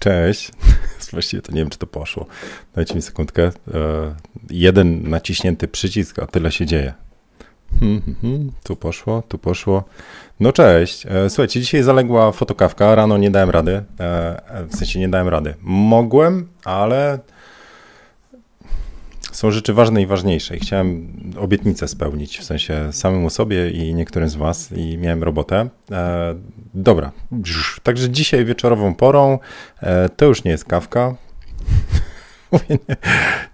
Cześć. Właściwie to nie wiem, czy to poszło. Dajcie mi sekundkę. E, jeden naciśnięty przycisk, a tyle się dzieje. Hmm, hmm, hmm. Tu poszło, tu poszło. No cześć. E, słuchajcie, dzisiaj zaległa fotokawka. Rano nie dałem rady. E, w sensie nie dałem rady. Mogłem, ale są rzeczy ważne i ważniejsze. I chciałem obietnicę spełnić, w sensie samemu sobie i niektórym z Was, i miałem robotę. E, dobra, także dzisiaj wieczorową porą e, to już nie jest kawka. nie,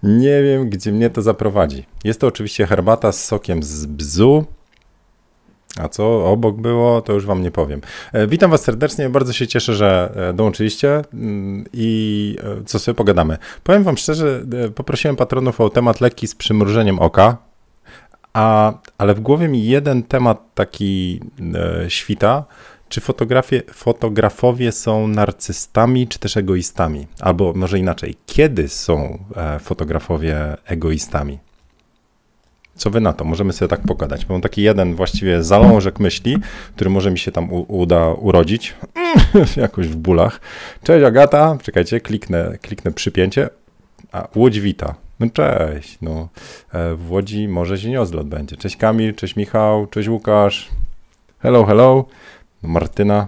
nie wiem, gdzie mnie to zaprowadzi. Jest to oczywiście herbata z sokiem z bzu. A co obok było, to już Wam nie powiem. E, witam Was serdecznie, bardzo się cieszę, że e, dołączyliście mm, i e, co sobie pogadamy. Powiem Wam szczerze, poprosiłem patronów o temat lekki z przymrużeniem oka, a, ale w głowie mi jeden temat taki e, świta, czy fotografie, fotografowie są narcystami, czy też egoistami? Albo może inaczej, kiedy są e, fotografowie egoistami? Co wy na to? Możemy sobie tak pogadać. Mam taki jeden właściwie zalążek myśli, który może mi się tam uda urodzić jakoś w bólach. Cześć Agata, czekajcie, kliknę, kliknę przypięcie. A, Łódź wita. No cześć, no. E, w Łodzi może zieniozlot będzie. Cześć Kamil, cześć Michał, cześć Łukasz. Hello, hello. No, Martyna.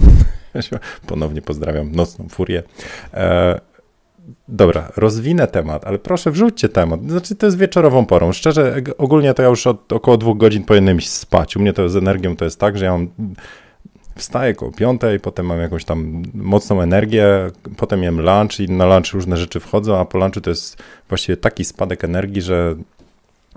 Ponownie pozdrawiam nocną furię. E, Dobra, rozwinę temat, ale proszę wrzućcie temat. Znaczy, to jest wieczorową porą. Szczerze, ogólnie to ja już od około dwóch godzin powinienem iść spać. U mnie to z energią to jest tak, że ja mam wstaję koło piątej, potem mam jakąś tam mocną energię, potem jem lunch i na lunch różne rzeczy wchodzą, a po lunchu to jest właściwie taki spadek energii, że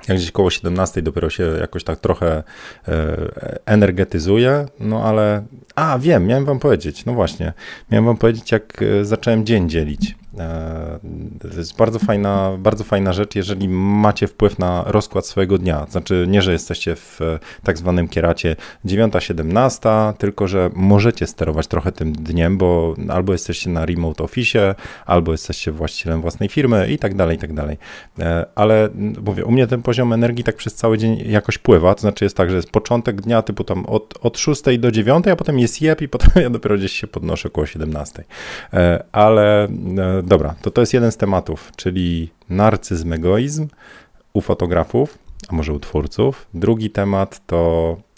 jak gdzieś koło 17 dopiero się jakoś tak trochę e, energetyzuje, no ale, a wiem, miałem wam powiedzieć, no właśnie, miałem wam powiedzieć jak e, zacząłem dzień dzielić. E, to jest bardzo fajna, bardzo fajna rzecz, jeżeli macie wpływ na rozkład swojego dnia. Znaczy, nie, że jesteście w e, tak zwanym kieracie 9-17, tylko że możecie sterować trochę tym dniem, bo albo jesteście na remote office, albo jesteście właścicielem własnej firmy i tak dalej, i tak dalej. E, ale mówię, u mnie ten poziom energii tak przez cały dzień jakoś pływa. To znaczy, jest tak, że jest początek dnia typu tam od, od 6 do 9, a potem jest jeb i potem ja dopiero gdzieś się podnoszę około 17. Ale dobra, to to jest jeden z tematów, czyli narcyzm, egoizm u fotografów, a może u twórców. Drugi temat to e,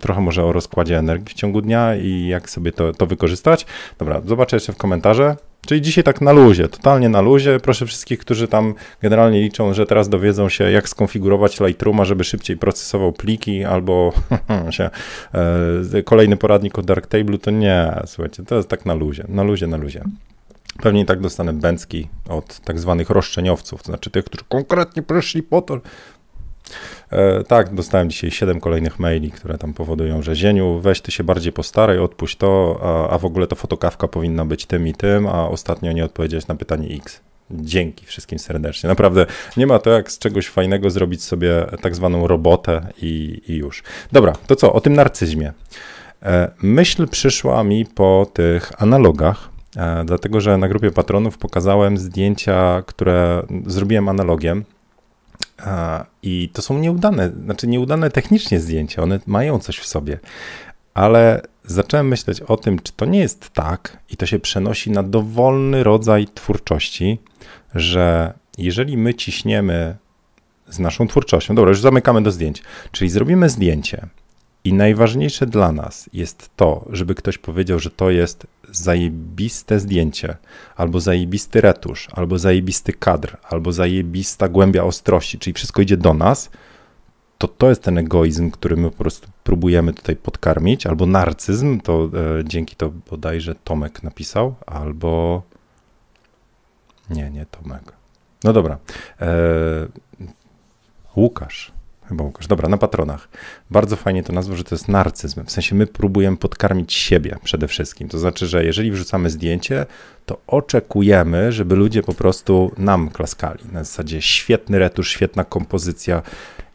trochę może o rozkładzie energii w ciągu dnia i jak sobie to, to wykorzystać. Dobra, zobaczę jeszcze w komentarze. Czyli dzisiaj tak na luzie, totalnie na luzie. Proszę wszystkich, którzy tam generalnie liczą, że teraz dowiedzą się, jak skonfigurować Lightrooma, żeby szybciej procesował pliki, albo się, e, kolejny poradnik o Darktable, to nie, słuchajcie, to jest tak na luzie, na luzie, na luzie. Pewnie tak dostanę bęcki od tak zwanych roszczeniowców, to znaczy tych, którzy konkretnie przyszli po to. E, tak, dostałem dzisiaj 7 kolejnych maili, które tam powodują, że Zieniu, weź ty się bardziej postaraj, odpuść to, a, a w ogóle to fotokawka powinna być tym i tym, a ostatnio nie odpowiedziałeś na pytanie X. Dzięki wszystkim serdecznie. Naprawdę nie ma to jak z czegoś fajnego zrobić sobie tak zwaną robotę i, i już. Dobra, to co? O tym narcyzmie. E, myśl przyszła mi po tych analogach, E, dlatego że na grupie patronów pokazałem zdjęcia, które zrobiłem analogiem. I to są nieudane, znaczy nieudane technicznie zdjęcia, one mają coś w sobie, ale zacząłem myśleć o tym, czy to nie jest tak, i to się przenosi na dowolny rodzaj twórczości, że jeżeli my ciśniemy z naszą twórczością, dobra, już zamykamy do zdjęć, czyli zrobimy zdjęcie, i najważniejsze dla nas jest to, żeby ktoś powiedział, że to jest zajebiste zdjęcie, albo zajebisty retusz, albo zajebisty kadr, albo zajebista głębia ostrości, czyli wszystko idzie do nas, to to jest ten egoizm, który my po prostu próbujemy tutaj podkarmić, albo narcyzm, to e, dzięki to bodajże Tomek napisał, albo nie, nie Tomek. No dobra. E, Łukasz Chyba Łukasz. Dobra, na patronach. Bardzo fajnie to nazwał, że to jest narcyzm. W sensie my próbujemy podkarmić siebie przede wszystkim. To znaczy, że jeżeli wrzucamy zdjęcie, to oczekujemy, żeby ludzie po prostu nam klaskali. Na zasadzie świetny retusz, świetna kompozycja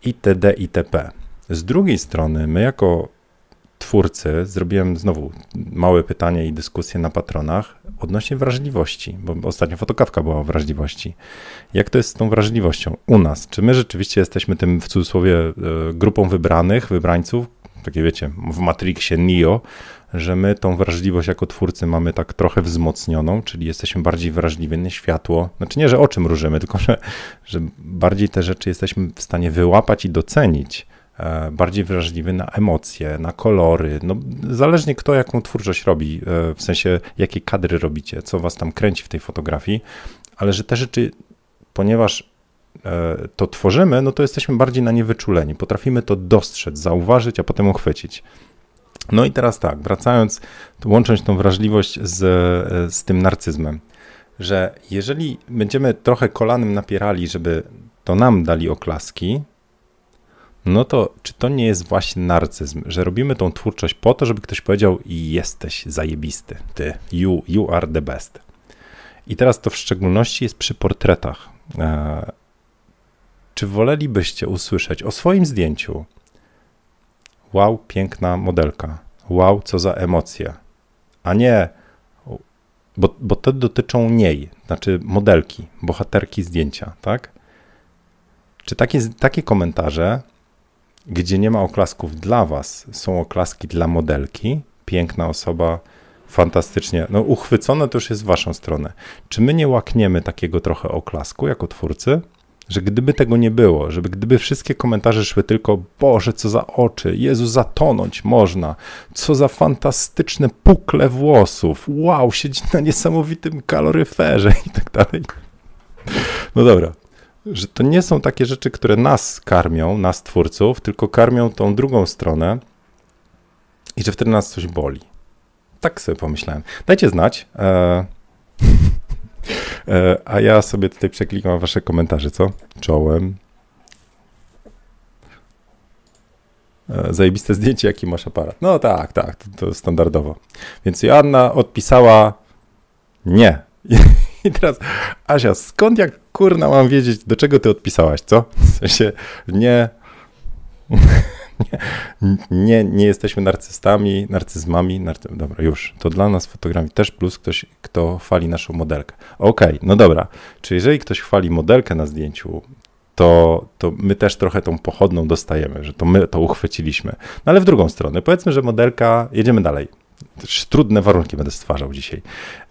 itd. itp. Z drugiej strony, my jako twórcy, zrobiłem znowu małe pytanie i dyskusję na patronach odnośnie wrażliwości, bo ostatnio fotokawka była o wrażliwości. Jak to jest z tą wrażliwością u nas? Czy my rzeczywiście jesteśmy tym w cudzysłowie e, grupą wybranych, wybrańców, takie wiecie, w Matrixie Neo, że my tą wrażliwość jako twórcy mamy tak trochę wzmocnioną, czyli jesteśmy bardziej wrażliwi na światło. Znaczy nie, że oczy mrużymy, tylko że, że bardziej te rzeczy jesteśmy w stanie wyłapać i docenić bardziej wrażliwy na emocje, na kolory. No, zależnie kto jaką twórczość robi, e, w sensie jakie kadry robicie, co was tam kręci w tej fotografii, ale że te rzeczy, ponieważ e, to tworzymy, no to jesteśmy bardziej na nie wyczuleni. Potrafimy to dostrzec, zauważyć, a potem uchwycić. No i teraz tak, wracając, łącząc tą wrażliwość z, z tym narcyzmem, że jeżeli będziemy trochę kolanem napierali, żeby to nam dali oklaski, no to czy to nie jest właśnie narcyzm, że robimy tą twórczość po to, żeby ktoś powiedział jesteś zajebisty, ty, you, you are the best. I teraz to w szczególności jest przy portretach. E, czy wolelibyście usłyszeć o swoim zdjęciu, wow, piękna modelka, wow, co za emocje, a nie, bo, bo te dotyczą niej, znaczy modelki, bohaterki zdjęcia, tak? Czy takie, takie komentarze, gdzie nie ma oklasków dla was, są oklaski dla modelki, piękna osoba, fantastycznie, no uchwycone to już jest w waszą stronę. Czy my nie łakniemy takiego trochę oklasku jako twórcy? że gdyby tego nie było, żeby gdyby wszystkie komentarze szły tylko Boże, co za oczy, Jezu, zatonąć można, co za fantastyczne pukle włosów, wow, siedzi na niesamowitym kaloryferze i tak dalej. No dobra, że to nie są takie rzeczy, które nas karmią, nas twórców, tylko karmią tą drugą stronę i że wtedy nas coś boli. Tak sobie pomyślałem. Dajcie znać. E E, a ja sobie tutaj przeklikam wasze komentarze, co? Czołem. E, zajebiste zdjęcie, jaki masz aparat. No tak, tak, to, to standardowo. Więc Joanna odpisała nie. I teraz, Asia, skąd jak kurna mam wiedzieć, do czego ty odpisałaś, co? W sensie, nie nie, nie, nie jesteśmy narcystami, narcyzmami. Narcy... Dobra, już. To dla nas fotografii też plus ktoś, kto chwali naszą modelkę. Okej, okay, no dobra. Czy jeżeli ktoś chwali modelkę na zdjęciu, to, to my też trochę tą pochodną dostajemy, że to my to uchwyciliśmy. No ale w drugą stronę, powiedzmy, że modelka, jedziemy dalej. Trudne warunki będę stwarzał dzisiaj.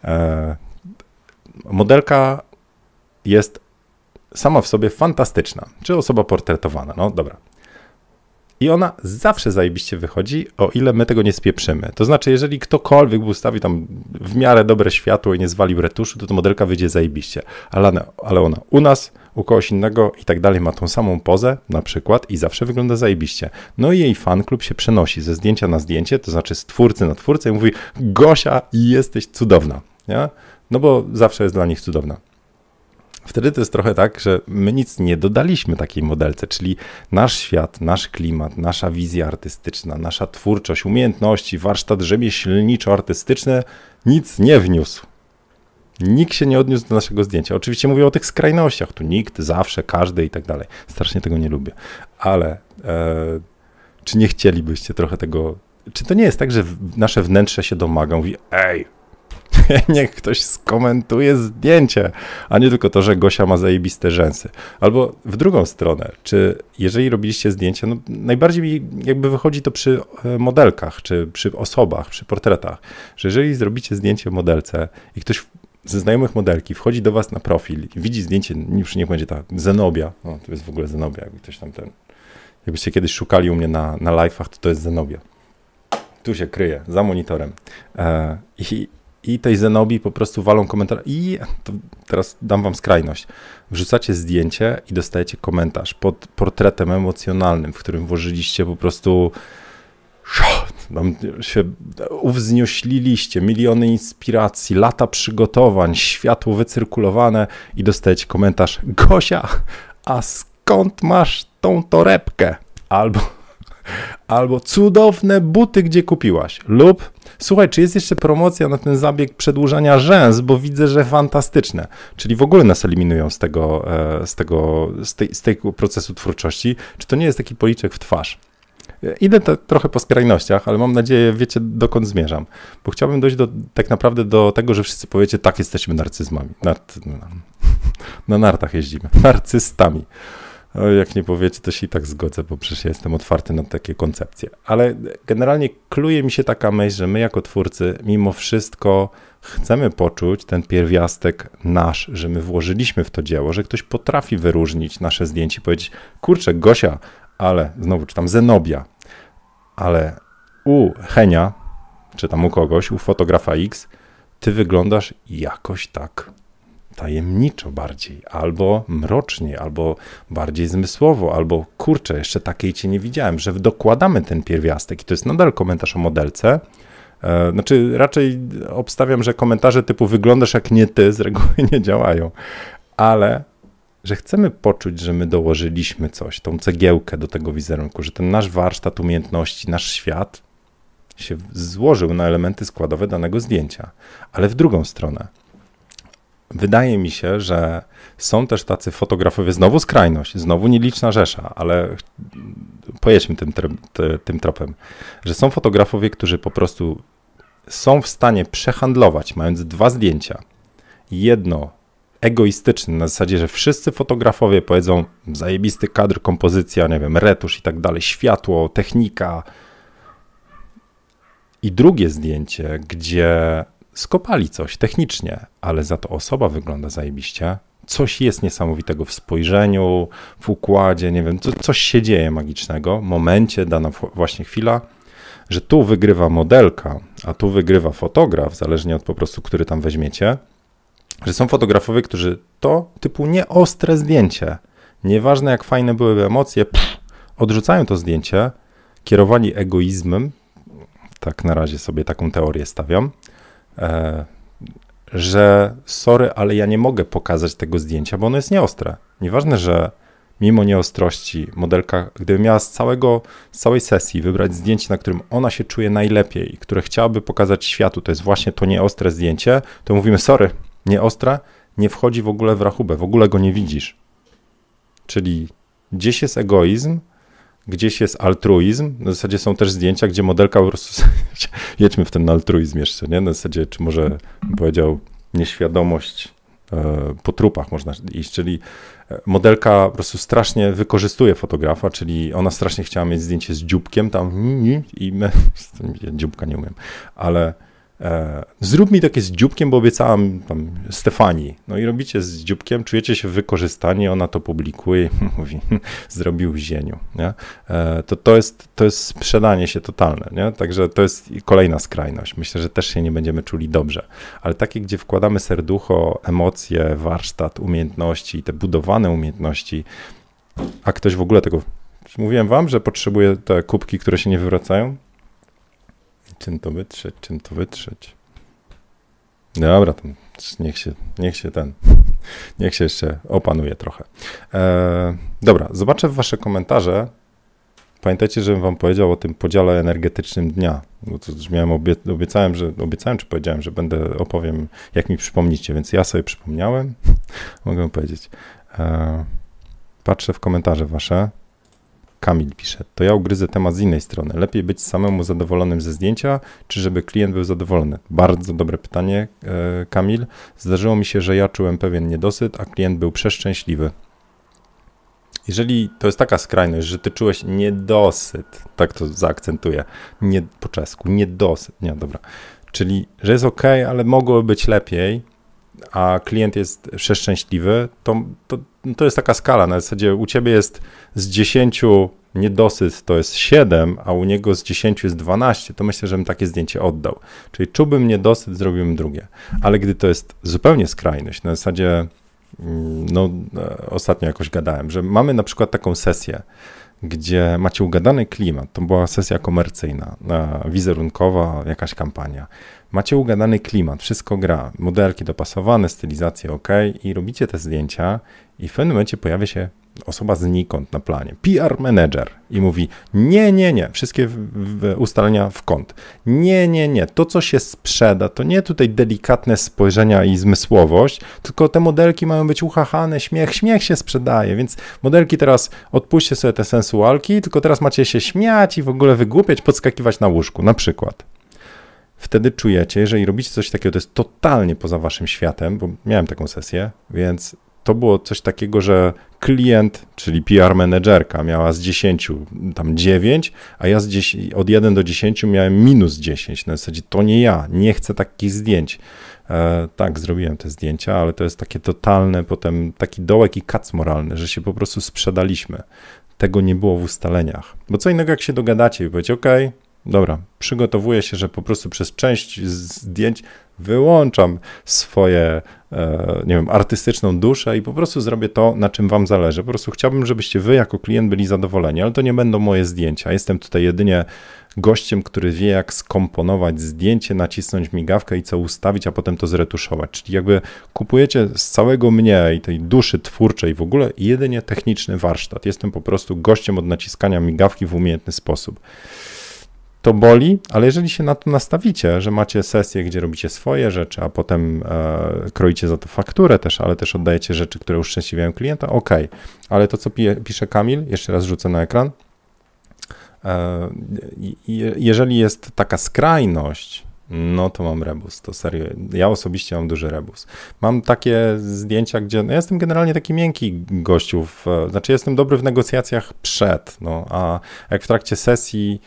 E, modelka jest sama w sobie fantastyczna, czy osoba portretowana. No dobra, i ona zawsze zajebiście wychodzi, o ile my tego nie spieprzymy. To znaczy, jeżeli ktokolwiek ustawi tam w miarę dobre światło i nie zwalił retuszu, to ta modelka wyjdzie zajebiście. Ale ona, ale ona u nas, u kogoś innego i tak dalej ma tą samą pozę na przykład i zawsze wygląda zajebiście. No i jej fanklub się przenosi ze zdjęcia na zdjęcie, to znaczy z twórcy na twórcę i mówi Gosia, jesteś cudowna. Nie? No bo zawsze jest dla nich cudowna. Wtedy to jest trochę tak, że my nic nie dodaliśmy takiej modelce, czyli nasz świat, nasz klimat, nasza wizja artystyczna, nasza twórczość, umiejętności, warsztat rzemieślniczo-artystyczny nic nie wniósł. Nikt się nie odniósł do naszego zdjęcia. Oczywiście mówię o tych skrajnościach, tu nikt, zawsze, każdy i tak dalej. Strasznie tego nie lubię. Ale e, czy nie chcielibyście trochę tego... Czy to nie jest tak, że nasze wnętrze się domaga, mówi, ej, niech ktoś skomentuje zdjęcie, a nie tylko to, że Gosia ma zajebiste rzęsy. Albo w drugą stronę, czy jeżeli robiliście zdjęcie, no najbardziej mi jakby wychodzi to przy e, modelkach, czy przy osobach, przy portretach, że jeżeli zrobicie zdjęcie modelce i ktoś ze znajomych modelki wchodzi do was na profil i widzi zdjęcie, już niech będzie ta Zenobia, no to jest w ogóle Zenobia, jakby ktoś tam ten, jakbyście kiedyś szukali u mnie na, na live'ach, to to jest Zenobia. Tu się kryje, za monitorem. E, I i tej Zenobii po prostu walą komentarz. I teraz dam wam skrajność. Wrzucacie zdjęcie i dostajecie komentarz pod portretem emocjonalnym, w którym włożyliście po prostu tam się uwzniośliliście, miliony inspiracji, lata przygotowań, światło wycyrkulowane i dostajecie komentarz Gosia, a skąd masz tą torebkę? Albo, albo cudowne buty, gdzie kupiłaś? Lub Słuchaj, czy jest jeszcze promocja na ten zabieg przedłużania rzęs, bo widzę, że fantastyczne. Czyli w ogóle nas eliminują z tego, e, z tego, z, tej, z procesu twórczości. Czy to nie jest taki policzek w twarz? E, idę te, trochę po skrajnościach, ale mam nadzieję, wiecie, dokąd zmierzam. Bo chciałbym dojść do, tak naprawdę do tego, że wszyscy powiecie, tak, jesteśmy narcyzmami. Nart, na nartach jeździmy. Narcystami. Jak nie powiecie, to się i tak zgodzę, bo przecież ja jestem otwarty na takie koncepcje. Ale generalnie kluje mi się taka myśl, że my jako twórcy mimo wszystko chcemy poczuć ten pierwiastek nasz, że my włożyliśmy w to dzieło, że ktoś potrafi wyróżnić nasze zdjęcie i powiedzieć, kurczę, Gosia, ale znowu czytam Zenobia, ale u Henia, czy tam u kogoś, u fotografa X, ty wyglądasz jakoś tak tajemniczo bardziej, albo mrocznie, albo bardziej zmysłowo, albo kurczę, jeszcze takiej cię nie widziałem, że dokładamy ten pierwiastek i to jest nadal komentarz o modelce. E, znaczy, raczej obstawiam, że komentarze typu wyglądasz jak nie ty z reguły nie działają, ale że chcemy poczuć, że my dołożyliśmy coś, tą cegiełkę do tego wizerunku, że ten nasz warsztat umiejętności, nasz świat się złożył na elementy składowe danego zdjęcia, ale w drugą stronę wydaje mi się, że są też tacy fotografowie, znowu skrajność, znowu nieliczna rzesza, ale pojedźmy tym, tym tropem, że są fotografowie, którzy po prostu są w stanie przehandlować, mając dwa zdjęcia. Jedno egoistyczne, na zasadzie, że wszyscy fotografowie powiedzą zajebisty kadr, kompozycja, nie wiem, retusz i tak dalej, światło, technika. I drugie zdjęcie, gdzie skopali coś technicznie, ale za to osoba wygląda zajebiście. Coś jest niesamowitego w spojrzeniu, w układzie, nie wiem, co, coś się dzieje magicznego, momencie, dana właśnie chwila, że tu wygrywa modelka, a tu wygrywa fotograf, zależnie od po prostu, który tam weźmiecie, że są fotografowie, którzy to typu nieostre zdjęcie, nieważne jak fajne byłyby emocje, pff, odrzucają to zdjęcie, kierowani egoizmem, tak na razie sobie taką teorię stawiam, że sorry, ale ja nie mogę pokazać tego zdjęcia, bo ono jest nieostre. Nieważne, że mimo nieostrości modelka, gdyby miała z, całego, z całej sesji wybrać zdjęcie, na którym ona się czuje najlepiej które chciałaby pokazać światu, to jest właśnie to nieostre zdjęcie, to mówimy sorry, nieostre nie wchodzi w ogóle w rachubę, w ogóle go nie widzisz. Czyli gdzieś jest egoizm, gdzieś jest altruizm. Na zasadzie są też zdjęcia, gdzie modelka po prostu. jedźmy w ten altruizm jeszcze, nie? Na zasadzie, czy może bym powiedział, nieświadomość e, po trupach można iść, czyli e, modelka po prostu strasznie wykorzystuje fotografa, czyli ona strasznie chciała mieć zdjęcie z dzióbkiem tam i my, dzióbka nie umiem, ale zrób mi takie z dzióbkiem, bo obiecałam tam Stefanii. No i robicie z dzióbkiem, czujecie się wykorzystani, ona to publikuje mówi, zrobił zieniu. Nie? E, to, to, jest, to jest sprzedanie się totalne. Nie? Także to jest kolejna skrajność. Myślę, że też się nie będziemy czuli dobrze. Ale takie, gdzie wkładamy serducho, emocje, warsztat, umiejętności, te budowane umiejętności, a ktoś w ogóle tego... Mówiłem wam, że potrzebuje te kubki, które się nie wywracają? Czym to wytrzeć? Czym to wytrzeć? Dobra, niech się, niech się ten, niech się jeszcze opanuje trochę. E, dobra, zobaczę wasze komentarze. Pamiętajcie, żebym wam powiedział o tym podziale energetycznym dnia, bo to już miałem obie, obiecałem, że obiecałem, czy powiedziałem, że będę opowiem, jak mi przypomnicie, więc ja sobie przypomniałem, mogę powiedzieć. E, patrzę w komentarze wasze. Kamil pisze, to ja ugryzę temat z innej strony. Lepiej być samemu zadowolonym ze zdjęcia, czy żeby klient był zadowolony? Bardzo dobre pytanie, e, Kamil. Zdarzyło mi się, że ja czułem pewien niedosyt, a klient był przeszczęśliwy. Jeżeli to jest taka skrajność, że ty czułeś niedosyt, tak to zaakcentuję, nie, po czesku, niedosyt, nie, dobra, czyli, że jest ok, ale mogło być lepiej, a klient jest przeszczęśliwy, to, to, to jest taka skala. Na zasadzie u ciebie jest z 10 niedosyt to jest 7, a u niego z 10 jest 12, to myślę, że bym takie zdjęcie oddał. Czyli czułbym niedosyt, zrobiłbym drugie. Ale gdy to jest zupełnie skrajność, na zasadzie, mm, no ostatnio jakoś gadałem, że mamy na przykład taką sesję, gdzie macie ugadany klimat, to była sesja komercyjna, wizerunkowa, jakaś kampania. Macie ugadany klimat, wszystko gra, modelki dopasowane, stylizacja ok i robicie te zdjęcia i w pewnym momencie pojawia się osoba znikąd na planie, PR manager i mówi nie, nie, nie, wszystkie w, w ustalenia w kąt. Nie, nie, nie, to co się sprzeda, to nie tutaj delikatne spojrzenia i zmysłowość, tylko te modelki mają być uchachane, śmiech, śmiech się sprzedaje, więc modelki teraz odpuśćcie sobie te sensualki, tylko teraz macie się śmiać i w ogóle wygłupiać, podskakiwać na łóżku, na przykład. Wtedy czujecie, jeżeli robicie coś takiego, to jest totalnie poza waszym światem, bo miałem taką sesję, więc to było coś takiego, że klient, czyli PR menedżerka miała z 10 tam 9, a ja z 10, od 1 do 10 miałem minus 10. Na zasadzie to nie ja, nie chcę takich zdjęć. E, tak, zrobiłem te zdjęcia, ale to jest takie totalne potem taki dołek i kac moralny, że się po prostu sprzedaliśmy. Tego nie było w ustaleniach. Bo co innego jak się dogadacie i powiecie, ok, dobra, przygotowuję się, że po prostu przez część zdjęć wyłączam swoje, e, nie wiem, artystyczną duszę i po prostu zrobię to, na czym wam zależy. Po prostu chciałbym, żebyście wy jako klient byli zadowoleni, ale to nie będą moje zdjęcia. Jestem tutaj jedynie gościem, który wie, jak skomponować zdjęcie, nacisnąć migawkę i co ustawić, a potem to zretuszować. Czyli jakby kupujecie z całego mnie i tej duszy twórczej w ogóle jedynie techniczny warsztat. Jestem po prostu gościem od naciskania migawki w umiejętny sposób to boli, ale jeżeli się na to nastawicie, że macie sesję, gdzie robicie swoje rzeczy, a potem e, kroicie za to fakturę też, ale też oddajecie rzeczy, które uszczęśliwiają klienta, ok. Ale to, co pije, pisze Kamil, jeszcze raz rzucę na ekran. E, jeżeli jest taka skrajność, no to mam rebus, to serio. Ja osobiście mam duży rebus. Mam takie zdjęcia, gdzie no ja jestem generalnie taki miękki gościów, znaczy jestem dobry w negocjacjach przed, no a jak w trakcie sesji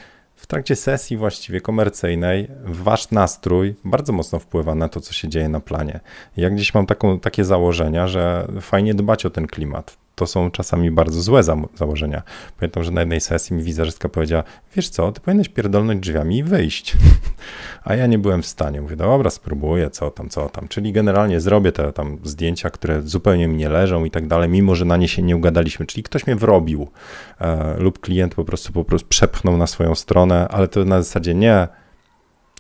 trakcie sesji właściwie komercyjnej wasz nastrój bardzo mocno wpływa na to, co się dzieje na planie. Ja gdzieś mam taką, takie założenia, że fajnie dbać o ten klimat to są czasami bardzo złe za założenia. Pamiętam, że na jednej sesji mi wizerzystka powiedziała, wiesz co, ty powinieneś pierdolnąć drzwiami i wyjść. A ja nie byłem w stanie. Mówię, dobra, spróbuję, co tam, co tam. Czyli generalnie zrobię te tam zdjęcia, które zupełnie mi nie leżą i tak dalej, mimo że na nie się nie ugadaliśmy. Czyli ktoś mnie wrobił e, lub klient po prostu, po prostu przepchnął na swoją stronę, ale to na zasadzie nie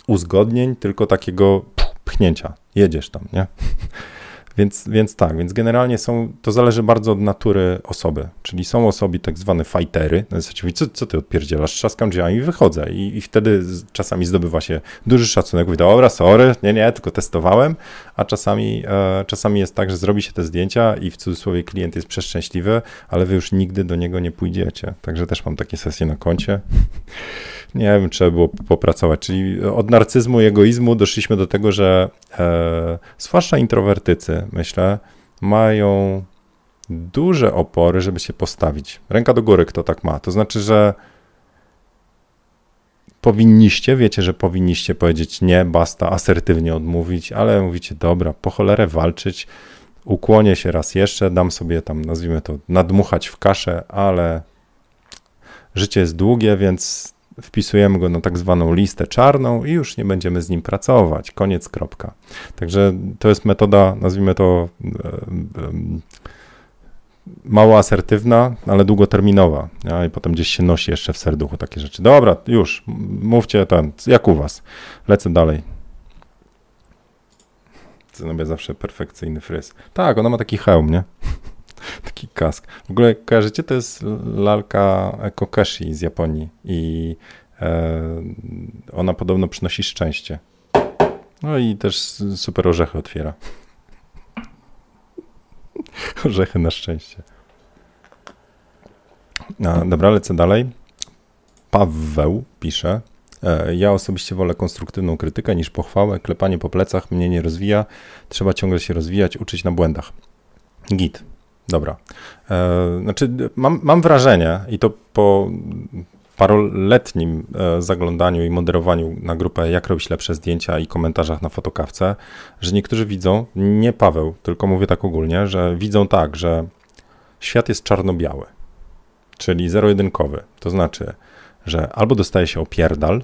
uzgodnień, tylko takiego pchnięcia. Jedziesz tam, nie? Więc, więc tak, więc generalnie są, to zależy bardzo od natury osoby, czyli są osoby tak zwane fightery, na zasadzie co, co ty odpierdzielasz, trzaskam drzwiami i wychodzę. I, i wtedy czasami zdobywa się duży szacunek, mówię, dobra, sorry, nie, nie, tylko testowałem, a czasami, e, czasami jest tak, że zrobi się te zdjęcia i w cudzysłowie klient jest przeszczęśliwy, ale wy już nigdy do niego nie pójdziecie, także też mam takie sesje na koncie nie wiem, trzeba było popracować. Czyli od narcyzmu egoizmu doszliśmy do tego, że e, zwłaszcza introwertycy, myślę, mają duże opory, żeby się postawić. Ręka do góry, kto tak ma. To znaczy, że powinniście, wiecie, że powinniście powiedzieć nie, basta, asertywnie odmówić, ale mówicie, dobra, po cholerę walczyć, ukłonię się raz jeszcze, dam sobie tam, nazwijmy to, nadmuchać w kaszę, ale życie jest długie, więc wpisujemy go na tak zwaną listę czarną i już nie będziemy z nim pracować. Koniec, kropka. Także to jest metoda, nazwijmy to mało asertywna, ale długoterminowa. Ja, I potem gdzieś się nosi jeszcze w serduchu takie rzeczy. Dobra, już, mówcie ten, jak u was. Lecę dalej. Zenobia zawsze perfekcyjny fryz. Tak, ona ma taki hełm, nie? Taki kask. W ogóle kojarzycie, to jest lalka Kokeshi z Japonii i e, ona podobno przynosi szczęście. No i też super orzechy otwiera. Orzechy na szczęście. A, dobra, lecę dalej. Paweł pisze. E, ja osobiście wolę konstruktywną krytykę niż pochwałę. Klepanie po plecach mnie nie rozwija. Trzeba ciągle się rozwijać, uczyć na błędach. Git. Dobra. E, znaczy, mam, mam wrażenie, i to po paroletnim e, zaglądaniu i moderowaniu na grupę Jak robić lepsze zdjęcia i komentarzach na fotokawce, że niektórzy widzą, nie Paweł, tylko mówię tak ogólnie, że widzą tak, że świat jest czarno-biały, czyli zero-jedynkowy. To znaczy, że albo dostaje się opierdal,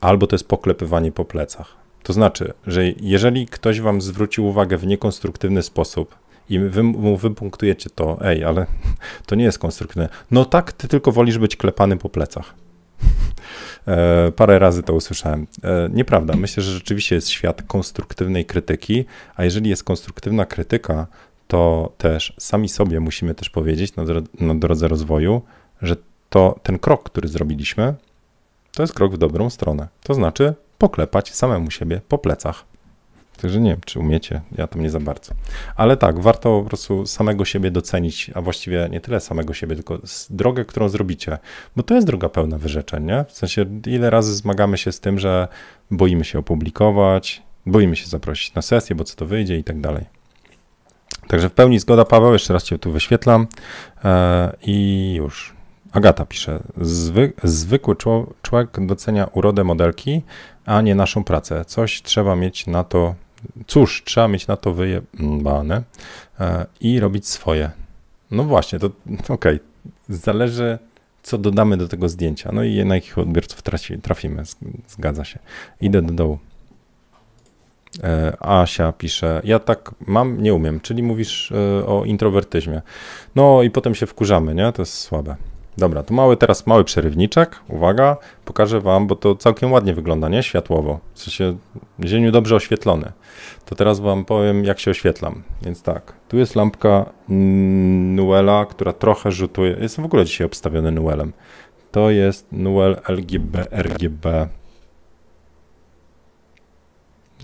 albo to jest poklepywanie po plecach. To znaczy, że jeżeli ktoś wam zwróci uwagę w niekonstruktywny sposób i wy mu wypunktujecie to, ej, ale to nie jest konstruktywne. No tak, ty tylko wolisz być klepany po plecach. E, parę razy to usłyszałem. E, nieprawda. Myślę, że rzeczywiście jest świat konstruktywnej krytyki, a jeżeli jest konstruktywna krytyka, to też sami sobie musimy też powiedzieć na, dro na drodze rozwoju, że to ten krok, który zrobiliśmy, to jest krok w dobrą stronę. To znaczy poklepać samemu siebie po plecach. Także nie wiem, czy umiecie, ja tam nie za bardzo. Ale tak, warto po prostu samego siebie docenić, a właściwie nie tyle samego siebie, tylko drogę, którą zrobicie, bo to jest droga pełna wyrzeczeń, nie? W sensie, ile razy zmagamy się z tym, że boimy się opublikować, boimy się zaprosić na sesję, bo co to wyjdzie i tak dalej. Także w pełni zgoda, Paweł, jeszcze raz Cię tu wyświetlam e, i już. Agata pisze, Zwy, zwykły człowiek docenia urodę modelki, a nie naszą pracę. Coś trzeba mieć na to, cóż, trzeba mieć na to wyjebane e, i robić swoje. No właśnie, to okej, okay. zależy co dodamy do tego zdjęcia. No i na jakich odbiorców trafi, trafimy, zgadza się. Idę do dołu. E, Asia pisze, ja tak mam, nie umiem, czyli mówisz e, o introwertyzmie. No i potem się wkurzamy, nie? To jest słabe. Dobra, to mały teraz mały przerywniczek. Uwaga, pokażę wam, bo to całkiem ładnie wygląda, nie? Światłowo. W sensie zieniu dobrze oświetlony. To teraz wam powiem, jak się oświetlam. Więc tak, tu jest lampka Nuela, która trochę rzutuje. Jestem w ogóle dzisiaj obstawiony Nuelem. To jest Nuel LGB RGB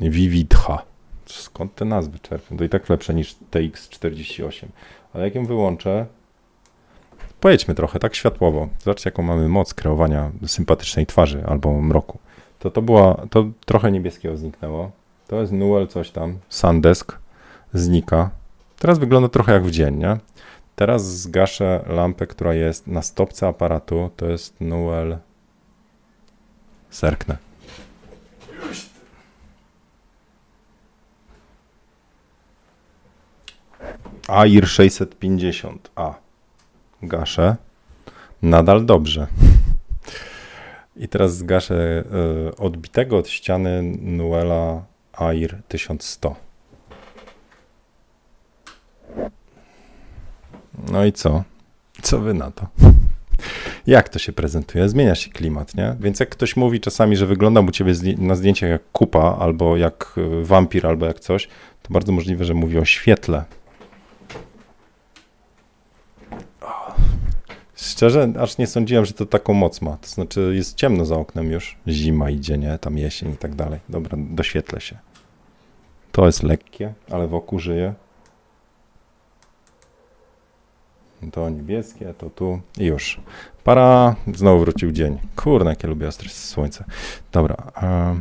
Vividha. Skąd te nazwy czerpią? To i tak lepsze niż TX48. Ale jak ją wyłączę, pojedźmy trochę, tak światłowo. Zobaczcie, jaką mamy moc kreowania sympatycznej twarzy albo mroku. To to była, to trochę niebieskiego zniknęło. To jest Nuel coś tam, Sandesk znika. Teraz wygląda trochę jak w dzień, nie? Teraz zgaszę lampę, która jest na stopce aparatu. To jest Nuel. Serknę. AIR 650A gaszę. Nadal dobrze. I teraz zgaszę y, odbitego od ściany Nuela AIR 1100. No i co? Co wy na to? Jak to się prezentuje? Zmienia się klimat, nie? Więc jak ktoś mówi czasami, że wygląda u ciebie na zdjęciach jak kupa, albo jak y, wampir, albo jak coś, to bardzo możliwe, że mówi o świetle, Szczerze, aż nie sądziłem, że to taką moc ma. To znaczy, jest ciemno za oknem już, zima idzie, nie? Tam jesień i tak dalej. Dobra, doświetlę się. To jest lekkie, ale wokół żyje. To niebieskie, to tu i już. Para, znowu wrócił dzień. Kurna, jakie lubię ostre słońce. Dobra, a,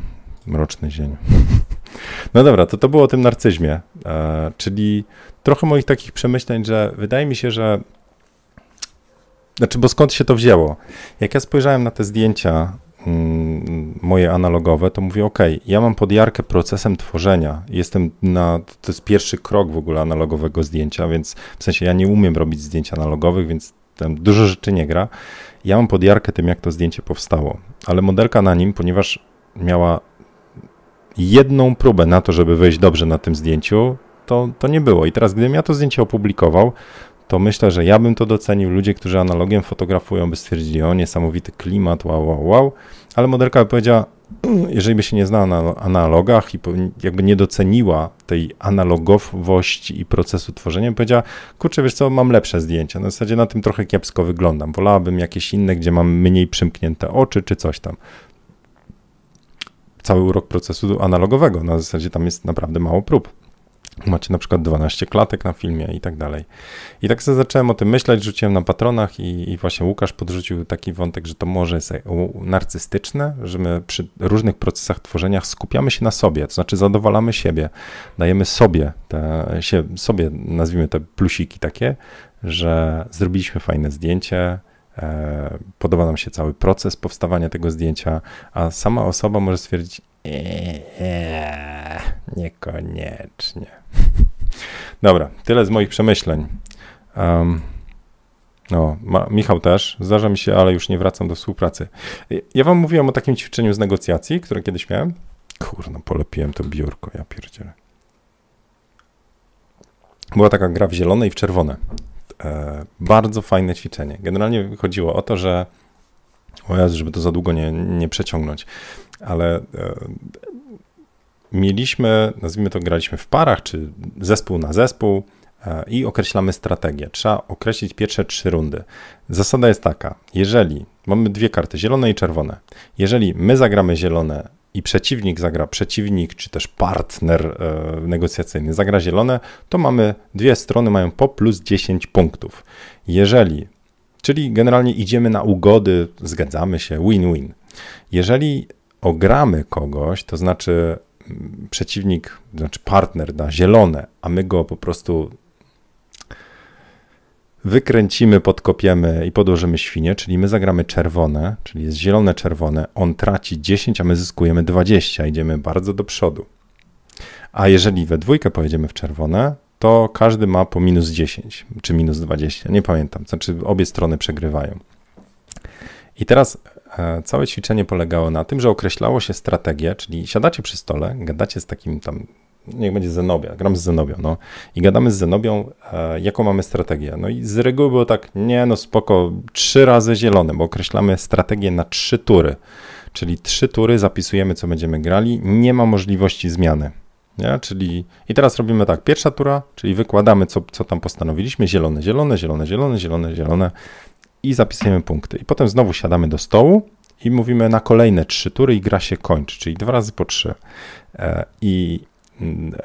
mroczny dzień. No dobra, to to było o tym narcyzmie, e, czyli trochę moich takich przemyśleń, że wydaje mi się, że znaczy, bo skąd się to wzięło? Jak ja spojrzałem na te zdjęcia mm, moje analogowe, to mówię, ok, ja mam podjarkę procesem tworzenia. Jestem na, to jest pierwszy krok w ogóle analogowego zdjęcia, więc w sensie ja nie umiem robić zdjęć analogowych, więc tam dużo rzeczy nie gra. Ja mam podjarkę tym, jak to zdjęcie powstało, ale modelka na nim, ponieważ miała jedną próbę na to, żeby wyjść dobrze na tym zdjęciu, to, to nie było. I teraz, gdybym ja to zdjęcie opublikował, to myślę, że ja bym to docenił. Ludzie, którzy analogiem fotografują, by stwierdzili, o niesamowity klimat, wow, wow, wow. Ale modelka by powiedziała, jeżeli by się nie znała na analogach i jakby nie doceniła tej analogowości i procesu tworzenia, powiedziała, kurczę, wiesz co, mam lepsze zdjęcia. Na zasadzie na tym trochę kiepsko wyglądam. Wolałabym jakieś inne, gdzie mam mniej przymknięte oczy czy coś tam. Cały urok procesu analogowego. Na zasadzie tam jest naprawdę mało prób. Macie na przykład 12 klatek na filmie i tak dalej. I tak sobie zacząłem o tym myśleć, rzuciłem na patronach i, i właśnie Łukasz podrzucił taki wątek, że to może jest narcystyczne, że my przy różnych procesach tworzenia skupiamy się na sobie, to znaczy zadowalamy siebie, dajemy sobie, te, się, sobie nazwijmy te plusiki takie, że zrobiliśmy fajne zdjęcie, e, podoba nam się cały proces powstawania tego zdjęcia, a sama osoba może stwierdzić, eee, niekoniecznie. Dobra, tyle z moich przemyśleń. Um, no, ma, Michał też, zdarza mi się, ale już nie wracam do współpracy. Ja wam mówiłem o takim ćwiczeniu z negocjacji, które kiedyś miałem. Kurno, polepiłem to biurko, ja pierdzielę. Była taka gra w zielone i w czerwone. E, bardzo fajne ćwiczenie. Generalnie chodziło o to, że o Jezu, żeby to za długo nie, nie przeciągnąć, ale e, mieliśmy, nazwijmy to, graliśmy w parach, czy zespół na zespół e, i określamy strategię. Trzeba określić pierwsze trzy rundy. Zasada jest taka, jeżeli mamy dwie karty, zielone i czerwone, jeżeli my zagramy zielone i przeciwnik zagra, przeciwnik czy też partner e, negocjacyjny zagra zielone, to mamy, dwie strony mają po plus 10 punktów. Jeżeli, czyli generalnie idziemy na ugody, zgadzamy się, win-win. Jeżeli ogramy kogoś, to znaczy przeciwnik, znaczy partner da zielone, a my go po prostu wykręcimy, podkopiemy i podłożymy świnie, czyli my zagramy czerwone, czyli jest zielone, czerwone, on traci 10, a my zyskujemy 20, idziemy bardzo do przodu. A jeżeli we dwójkę pojedziemy w czerwone, to każdy ma po minus 10 czy minus 20, nie pamiętam, znaczy obie strony przegrywają. I teraz e, całe ćwiczenie polegało na tym, że określało się strategię, czyli siadacie przy stole, gadacie z takim tam niech będzie Zenobia, gram z Zenobią, no i gadamy z Zenobią, e, jaką mamy strategię. No i z reguły było tak, nie no spoko, trzy razy zielone, bo określamy strategię na trzy tury, czyli trzy tury zapisujemy, co będziemy grali, nie ma możliwości zmiany. Nie? Czyli i teraz robimy tak, pierwsza tura, czyli wykładamy, co, co tam postanowiliśmy, zielone, zielone, zielone, zielone, zielone, zielone i zapisujemy punkty. I potem znowu siadamy do stołu i mówimy na kolejne trzy tury i gra się kończy, czyli dwa razy po trzy. E, I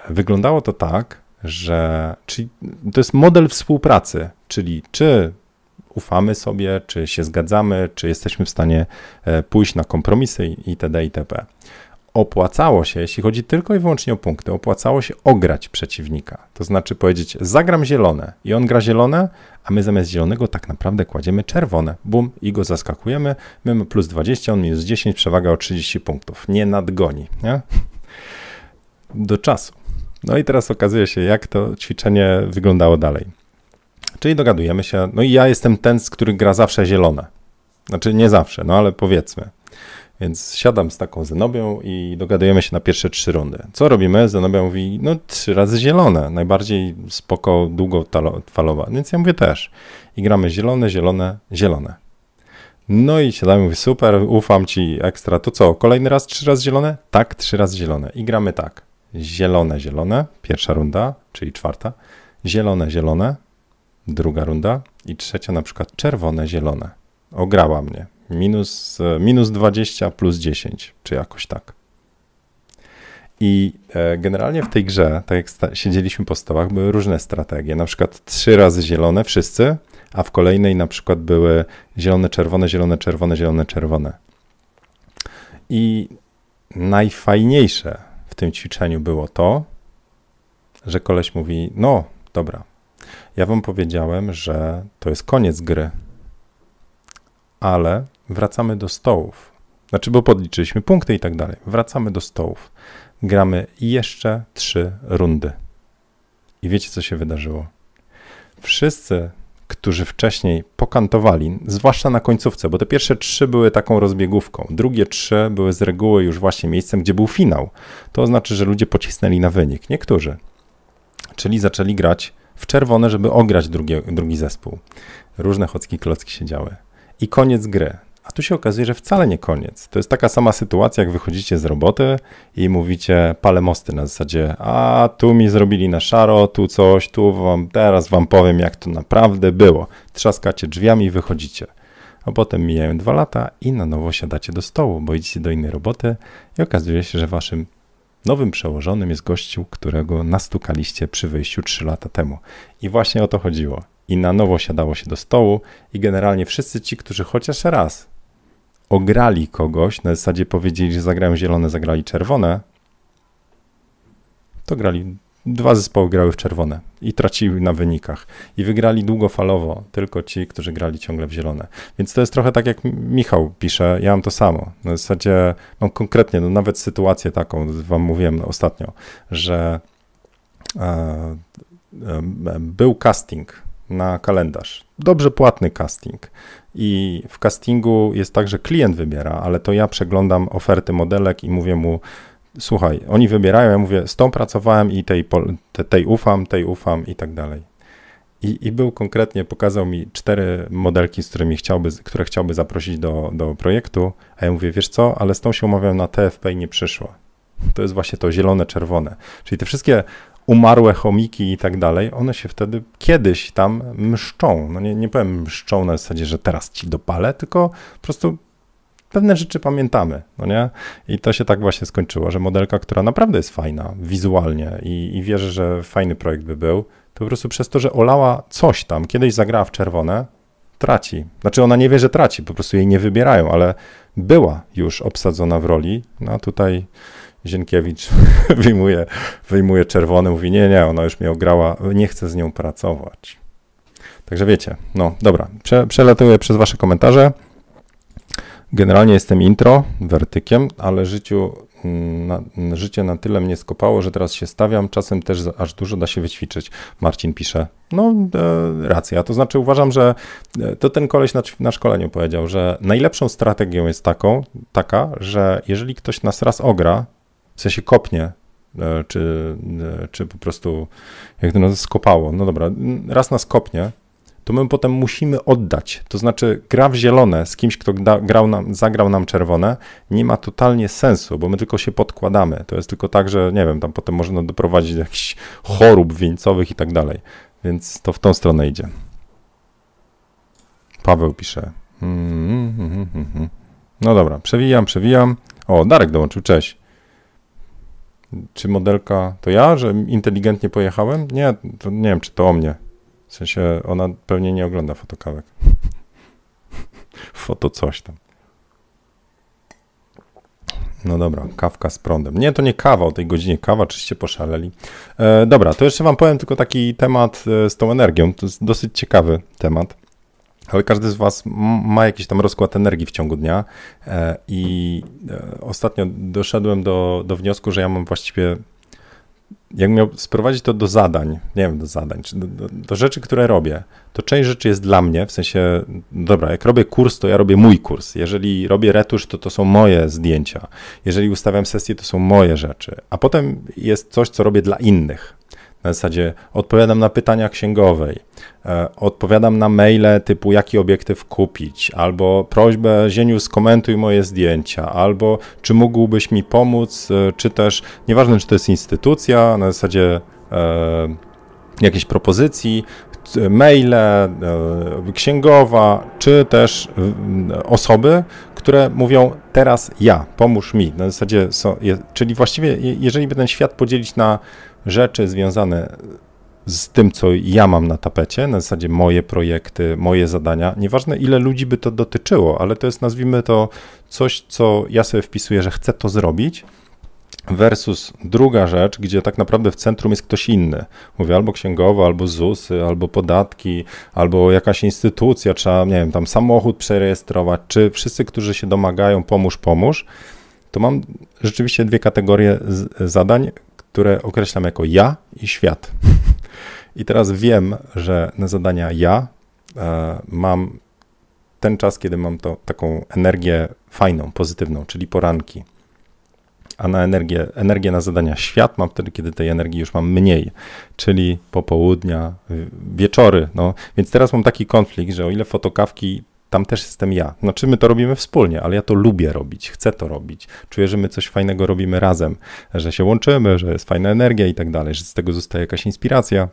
wyglądało to tak, że czyli to jest model współpracy, czyli czy ufamy sobie, czy się zgadzamy, czy jesteśmy w stanie e, pójść na kompromisy itd. itp. Opłacało się, jeśli chodzi tylko i wyłącznie o punkty, opłacało się ograć przeciwnika. To znaczy powiedzieć, zagram zielone i on gra zielone, a my zamiast zielonego tak naprawdę kładziemy czerwone. Bum i go zaskakujemy. My mamy plus 20, on minus 10, przewaga o 30 punktów. Nie nadgoni. Nie? do czasu. No i teraz okazuje się, jak to ćwiczenie wyglądało dalej. Czyli dogadujemy się, no i ja jestem ten, z który gra zawsze zielone. Znaczy nie zawsze, no ale powiedzmy. Więc siadam z taką Zenobią i dogadujemy się na pierwsze trzy rundy. Co robimy? Zenobia mówi, no trzy razy zielone, najbardziej spoko, długofalowa. Więc ja mówię też. I gramy zielone, zielone, zielone. No i siadamy, mówię, super, ufam ci, ekstra. To co, kolejny raz trzy razy zielone? Tak, trzy razy zielone. I gramy tak zielone, zielone, pierwsza runda, czyli czwarta, zielone, zielone, druga runda i trzecia na przykład czerwone, zielone. Ograła mnie. Minus, minus 20 plus 10, czy jakoś tak. I e, generalnie w tej grze, tak jak siedzieliśmy po stołach, były różne strategie. Na przykład trzy razy zielone, wszyscy, a w kolejnej na przykład były zielone, czerwone, zielone, czerwone, zielone, czerwone. I najfajniejsze w tym ćwiczeniu było to, że koleś mówi: No, dobra, ja wam powiedziałem, że to jest koniec gry, ale wracamy do stołów. Znaczy, bo podliczyliśmy punkty i tak dalej. Wracamy do stołów. Gramy jeszcze trzy rundy. I wiecie, co się wydarzyło? Wszyscy którzy wcześniej pokantowali, zwłaszcza na końcówce, bo te pierwsze trzy były taką rozbiegówką, drugie trzy były z reguły już właśnie miejscem, gdzie był finał. To znaczy, że ludzie pocisnęli na wynik, niektórzy. Czyli zaczęli grać w czerwone, żeby ograć drugie, drugi zespół. Różne chocki klocki się działy. I koniec gry. A tu się okazuje, że wcale nie koniec. To jest taka sama sytuacja, jak wychodzicie z roboty i mówicie palę mosty na zasadzie, a tu mi zrobili na szaro, tu coś, tu wam, teraz wam powiem, jak to naprawdę było. Trzaskacie drzwiami i wychodzicie. A potem mijają dwa lata i na nowo siadacie do stołu, bo idziecie do innej roboty i okazuje się, że waszym nowym przełożonym jest gościu, którego nastukaliście przy wyjściu trzy lata temu. I właśnie o to chodziło. I na nowo siadało się do stołu i generalnie wszyscy ci, którzy chociaż raz ograli kogoś, na zasadzie powiedzieli, że zagrają zielone, zagrali czerwone, to grali, dwa zespoły grały w czerwone i traciły na wynikach. I wygrali długofalowo tylko ci, którzy grali ciągle w zielone. Więc to jest trochę tak, jak Michał pisze, ja mam to samo. Na zasadzie mam konkretnie, no nawet sytuację taką, wam mówiłem ostatnio, że e, e, był casting na kalendarz. Dobrze płatny casting. I w castingu jest tak, że klient wybiera, ale to ja przeglądam oferty modelek i mówię mu, słuchaj, oni wybierają, ja mówię, z tą pracowałem i tej, tej ufam, tej ufam i tak dalej. I, I był konkretnie, pokazał mi cztery modelki, z którymi chciałby, które chciałby zaprosić do, do projektu, a ja mówię, wiesz co, ale z tą się umawiałem na TFP i nie przyszło. To jest właśnie to zielone, czerwone. Czyli te wszystkie umarłe chomiki i tak dalej, one się wtedy kiedyś tam mszczą. No nie, nie powiem mszczą na zasadzie, że teraz ci dopalę, tylko po prostu pewne rzeczy pamiętamy, no nie? I to się tak właśnie skończyło, że modelka, która naprawdę jest fajna wizualnie i, i wierzę, że fajny projekt by był, to po prostu przez to, że olała coś tam, kiedyś zagrała w czerwone, traci. Znaczy ona nie wie, że traci, po prostu jej nie wybierają, ale była już obsadzona w roli, no a tutaj Zienkiewicz wyjmuje, wyjmuje czerwony, mówi ona już mnie ograła, nie chcę z nią pracować. Także wiecie, no dobra, Prze, przelatuję przez wasze komentarze. Generalnie jestem intro, wertykiem, ale życiu, mm, na, życie na tyle mnie skopało, że teraz się stawiam. Czasem też aż dużo da się wyćwiczyć. Marcin pisze. No, e, racja. To znaczy uważam, że e, to ten koleś na, na szkoleniu powiedział, że najlepszą strategią jest taką, taka, że jeżeli ktoś nas raz ogra, w sensie kopnie, e, czy, e, czy po prostu jak to nas skopało, no dobra, raz nas kopnie, to my potem musimy oddać. To znaczy, gra w zielone z kimś, kto grał nam, zagrał nam czerwone, nie ma totalnie sensu, bo my tylko się podkładamy. To jest tylko tak, że nie wiem, tam potem można doprowadzić do jakichś chorób wieńcowych i tak dalej. Więc to w tą stronę idzie. Paweł pisze. Mm, mm, mm, no dobra, przewijam, przewijam. O, Darek dołączył, cześć. Czy modelka to ja, że inteligentnie pojechałem? Nie, to nie wiem, czy to o mnie. W sensie ona pewnie nie ogląda fotokawek. Foto coś tam. No dobra, kawka z prądem. Nie, to nie kawa o tej godzinie. Kawa, czyście poszaleli. E, dobra, to jeszcze wam powiem tylko taki temat e, z tą energią. To jest dosyć ciekawy temat. Ale każdy z Was ma jakiś tam rozkład energii w ciągu dnia e, i e, ostatnio doszedłem do, do wniosku, że ja mam właściwie jak miał sprowadzić to do zadań, nie wiem, do zadań, czy do, do, do, rzeczy, które robię, to część rzeczy jest dla mnie, w sensie, dobra, jak robię kurs, to ja robię mój kurs. Jeżeli robię retusz, to to są moje zdjęcia. Jeżeli ustawiam sesję, to są moje rzeczy. A potem jest coś, co robię dla innych. Na zasadzie odpowiadam na pytania księgowej, odpowiadam na maile typu jaki obiektyw kupić, albo prośbę Zieniu skomentuj moje zdjęcia, albo czy mógłbyś mi pomóc, e, czy też, nieważne czy to jest instytucja, na zasadzie e, jakiejś propozycji, maile, e, księgowa, czy też e, osoby, które mówią teraz ja, pomóż mi. Na zasadzie, są, je, czyli właściwie, jeżeli by ten świat podzielić na rzeczy związane z tym, co ja mam na tapecie, na zasadzie moje projekty, moje zadania, nieważne ile ludzi by to dotyczyło, ale to jest, nazwijmy to, coś, co ja sobie wpisuję, że chcę to zrobić, versus druga rzecz, gdzie tak naprawdę w centrum jest ktoś inny. Mówię albo księgowo, albo ZUSy, albo podatki, albo jakaś instytucja, trzeba, nie wiem, tam samochód przerejestrować, czy wszyscy, którzy się domagają, pomóż, pomóż, to mam rzeczywiście dwie kategorie zadań, które określam jako ja i świat. I teraz wiem, że na zadania ja e, mam ten czas, kiedy mam to, taką energię fajną, pozytywną, czyli poranki. A na energię, energię na zadania świat mam wtedy, kiedy tej energii już mam mniej, czyli popołudnia, wieczory. No. Więc teraz mam taki konflikt, że o ile fotokawki tam też jestem ja. Znaczy my to robimy wspólnie, ale ja to lubię robić, chcę to robić. Czuję, że my coś fajnego robimy razem, że się łączymy, że jest fajna energia i tak dalej, że z tego zostaje jakaś inspiracja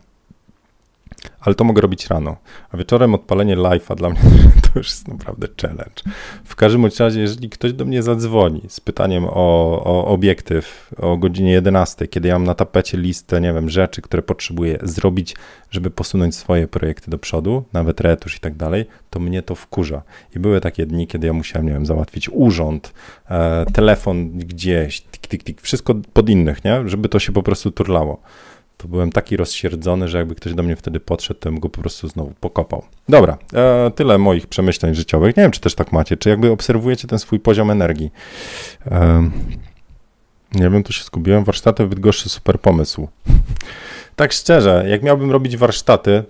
ale to mogę robić rano. A wieczorem odpalenie live'a dla mnie to już jest naprawdę challenge. W każdym razie, jeżeli ktoś do mnie zadzwoni z pytaniem o, o obiektyw o godzinie 11, kiedy ja mam na tapecie listę, nie wiem, rzeczy, które potrzebuję zrobić, żeby posunąć swoje projekty do przodu, nawet retusz i tak dalej, to mnie to wkurza. I były takie dni, kiedy ja musiałem, nie wiem, załatwić urząd, e, telefon gdzieś, tik, tik, tik, wszystko pod innych, nie? Żeby to się po prostu turlało to byłem taki rozsierdzony, że jakby ktoś do mnie wtedy podszedł, to bym go po prostu znowu pokopał. Dobra, e, tyle moich przemyśleń życiowych. Nie wiem, czy też tak macie, czy jakby obserwujecie ten swój poziom energii. E, nie wiem, tu się zgubiłem. Warsztaty w Bydgoszczy, super pomysł. tak szczerze, jak miałbym robić warsztaty,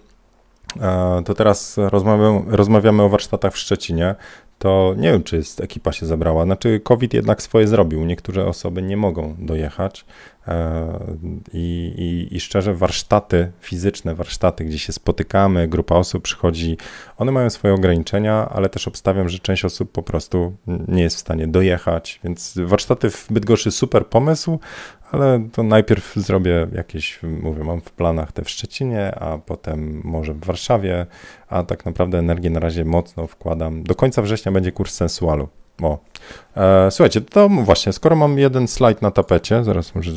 e, to teraz rozmawiamy o warsztatach w Szczecinie to nie wiem, czy jest, ekipa się zabrała. Znaczy, COVID jednak swoje zrobił. Niektóre osoby nie mogą dojechać. E, I, i, I szczerze, warsztaty fizyczne, warsztaty, gdzie się spotykamy, grupa osób przychodzi, one mają swoje ograniczenia, ale też obstawiam, że część osób po prostu nie jest w stanie dojechać. Więc warsztaty w Bydgoszczy super pomysł, ale to najpierw zrobię jakieś, mówię, mam w planach te w Szczecinie, a potem może w Warszawie, a tak naprawdę energię na razie mocno wkładam. Do końca września będzie kurs sensualu. O. E, słuchajcie, to właśnie, skoro mam jeden slajd na tapecie, zaraz może...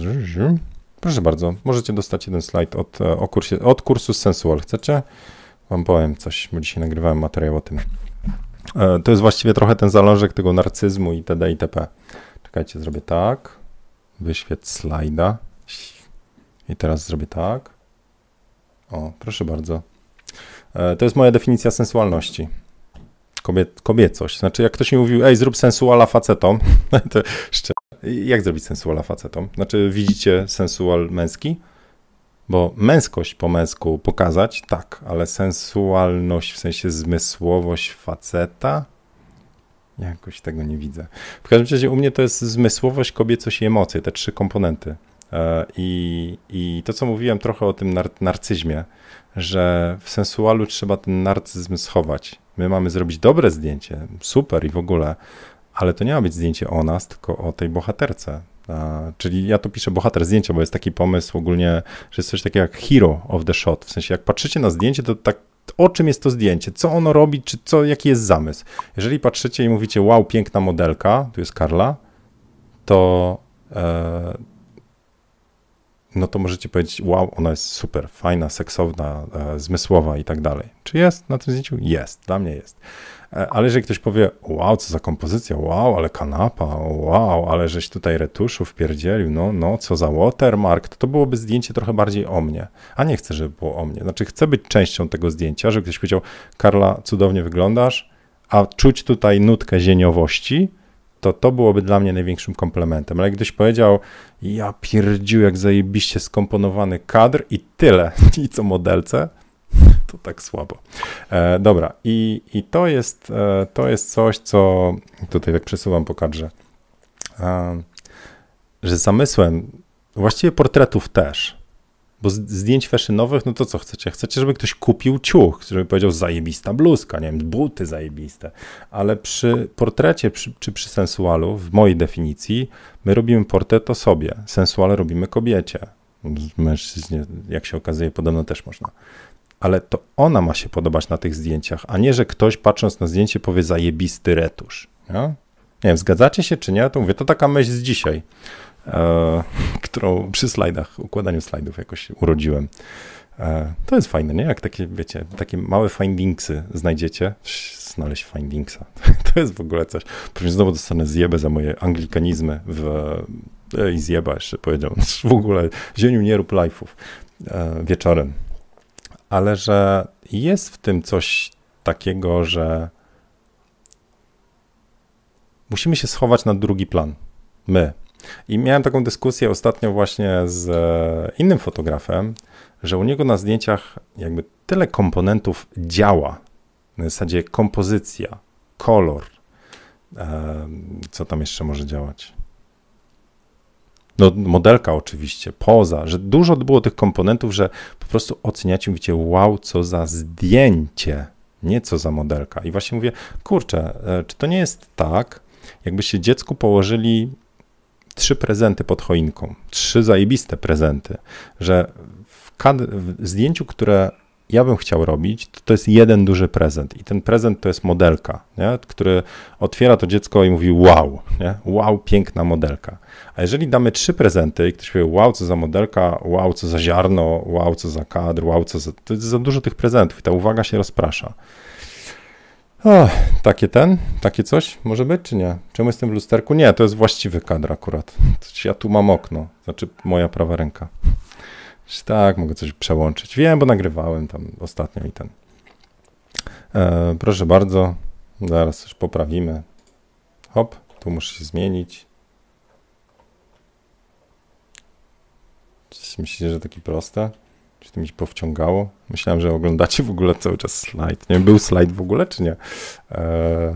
Proszę bardzo, możecie dostać jeden slajd od, e, o kursie, od kursu Sensual. Chcecie? Wam powiem coś, bo dzisiaj nagrywałem materiał o tym. E, to jest właściwie trochę ten zalążek tego narcyzmu itd. itp. Czekajcie, zrobię tak. Wyświetl slajda. I teraz zrobię tak. O, proszę bardzo. E, to jest moja definicja sensualności. Kobiet, kobiecość. Znaczy, jak ktoś mi mówił, ej, zrób sensuala facetom, to szczerze, jak zrobić sensuala facetom? Znaczy, widzicie sensual męski? Bo męskość po męsku pokazać, tak, ale sensualność w sensie zmysłowość faceta, jakoś tego nie widzę. W każdym razie u mnie to jest zmysłowość, kobiecość i emocje, te trzy komponenty. E, I, I to, co mówiłem trochę o tym nar narcyzmie, że w sensualu trzeba ten narcyzm schować. My mamy zrobić dobre zdjęcie, super i w ogóle, ale to nie ma być zdjęcie o nas, tylko o tej bohaterce. A, czyli ja to piszę bohater zdjęcia, bo jest taki pomysł ogólnie, że jest coś takiego jak hero of the shot. W sensie, jak patrzycie na zdjęcie, to tak o czym jest to zdjęcie, co ono robi, czy co, jaki jest zamysł. Jeżeli patrzycie i mówicie, wow, piękna modelka, tu jest Karla, to, e, no to możecie powiedzieć, wow, ona jest super, fajna, seksowna, e, zmysłowa i tak dalej. Czy jest na tym zdjęciu? Jest, dla mnie jest. E, ale jeżeli ktoś powie, wow, co za kompozycja, wow, ale kanapa, wow, ale żeś tutaj retuszu wpierdzielił, no, no, co za watermark, to, to byłoby zdjęcie trochę bardziej o mnie. A nie chcę, żeby było o mnie. Znaczy, chcę być częścią tego zdjęcia, żeby ktoś powiedział, Karla, cudownie wyglądasz, a czuć tutaj nutkę zieniowości, to to byłoby dla mnie największym komplementem. Ale ktoś powiedział, ja pierdził jak zajebiście skomponowany kadr i tyle, i co modelce, to tak słabo. E, dobra, i, i to, jest, e, to jest coś, co tutaj tak przesuwam po kadrze, e, że zamysłem, właściwie portretów też, bo zdjęć fashion-nowych, no to co chcecie? Chcecie, żeby ktoś kupił ciuch, żeby powiedział zajebista bluzka, nie wiem, buty zajebiste. Ale przy portrecie przy, czy przy sensualu, w mojej definicji, my robimy portret o sobie, sensuale robimy kobiecie. Mężczyźnie, jak się okazuje, podobno też można. Ale to ona ma się podobać na tych zdjęciach, a nie, że ktoś patrząc na zdjęcie powie zajebisty retusz. Nie, wiem, zgadzacie się czy nie? To mówię, to taka myśl z dzisiaj. E, którą przy slajdach, układaniu slajdów jakoś urodziłem. E, to jest fajne, nie? Jak takie, wiecie, takie małe findingsy znajdziecie, znaleźć findingsa. To jest w ogóle coś. Pewnie znowu dostanę zjebę za moje anglikanizmy w, e, i zjeba jeszcze powiedział. W ogóle zieniu nie rób live'ów wieczorem. Ale że jest w tym coś takiego, że musimy się schować na drugi plan. My, i miałem taką dyskusję ostatnio właśnie z e, innym fotografem, że u niego na zdjęciach jakby tyle komponentów działa. Na zasadzie kompozycja, kolor, e, co tam jeszcze może działać. No, modelka oczywiście, poza, że dużo było tych komponentów, że po prostu oceniacie, mówicie, wow, co za zdjęcie, nie co za modelka. I właśnie mówię, kurczę, e, czy to nie jest tak, jakbyście dziecku położyli trzy prezenty pod choinką, trzy zajebiste prezenty, że w, w zdjęciu, które ja bym chciał robić, to, to jest jeden duży prezent i ten prezent to jest modelka, nie? który otwiera to dziecko i mówi wow, nie? wow, piękna modelka. A jeżeli damy trzy prezenty i ktoś powie wow, co za modelka, wow, co za ziarno, wow, co za kadr, wow, co za... To jest za dużo tych prezentów i ta uwaga się rozprasza. O, takie ten, takie coś może być, czy nie? Czemu jestem w lusterku? Nie, to jest właściwy kadr akurat. Ja tu mam okno, znaczy moja prawa ręka. Tak, mogę coś przełączyć. Wiem, bo nagrywałem tam ostatnio i ten. E, proszę bardzo, zaraz coś poprawimy. Hop, tu muszę się zmienić. Myślicie, że takie proste? Czy to mi się powciągało? Myślałem, że oglądacie w ogóle cały czas slajd. Nie wiem, był slajd w ogóle, czy nie? Eee,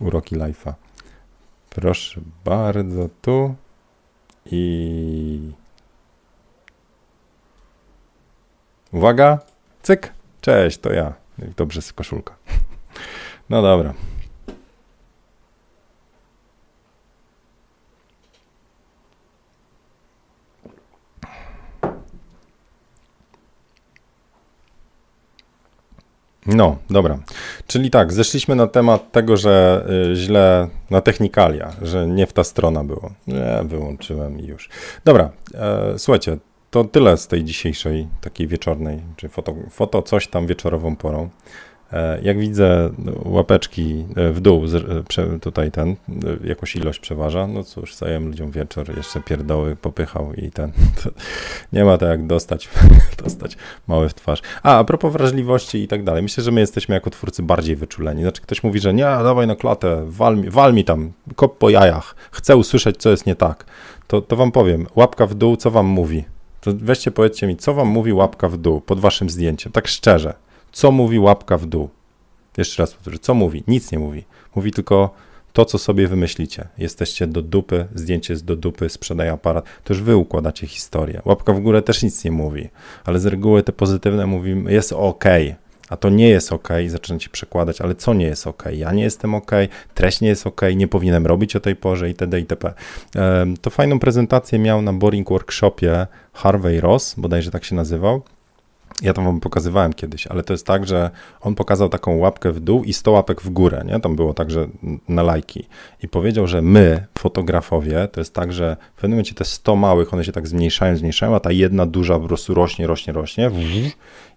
uroki life'a. Proszę bardzo, tu i... Uwaga, cyk, cześć, to ja. Dobrze koszulka. No dobra. No, dobra. Czyli tak, zeszliśmy na temat tego, że y, źle na technikalia, że nie w ta strona było. Nie, wyłączyłem i już. Dobra, e, słuchajcie, to tyle z tej dzisiejszej takiej wieczornej, czy foto, foto coś tam wieczorową porą. E, jak widzę łapeczki e, w dół, e, tutaj ten, jakąś ilość przeważa, no cóż, zająłem ludziom wieczór, jeszcze pierdoły popychał i ten, nie ma to jak dostać, dostać mały w twarz. A, a propos wrażliwości i tak dalej, myślę, że my jesteśmy jako twórcy bardziej wyczuleni. Znaczy ktoś mówi, że nie, dawaj na klatę, wal mi, wal mi tam, kop po jajach, chcę usłyszeć, co jest nie tak. To, to wam powiem, łapka w dół, co wam mówi? To weźcie, powiedzcie mi, co wam mówi łapka w dół pod waszym zdjęciem, tak szczerze co mówi łapka w dół? Jeszcze raz powtórzę, co mówi? Nic nie mówi. Mówi tylko to, co sobie wymyślicie. Jesteście do dupy, zdjęcie jest do dupy, sprzedaje aparat. To już wy układacie historię. Łapka w górę też nic nie mówi, ale z reguły te pozytywne mówi, jest ok, a to nie jest ok, zaczynacie przekładać, ale co nie jest ok? Ja nie jestem ok, treść nie jest ok, nie powinienem robić o tej porze itd. itp. To fajną prezentację miał na Boring Workshopie Harvey Ross, bodajże tak się nazywał. Ja to wam pokazywałem kiedyś, ale to jest tak, że on pokazał taką łapkę w dół i 100 łapek w górę, nie? Tam było także na lajki. I powiedział, że my, fotografowie, to jest tak, że w pewnym momencie te 100 małych, one się tak zmniejszają, zmniejszają, a ta jedna duża po prostu rośnie, rośnie, rośnie.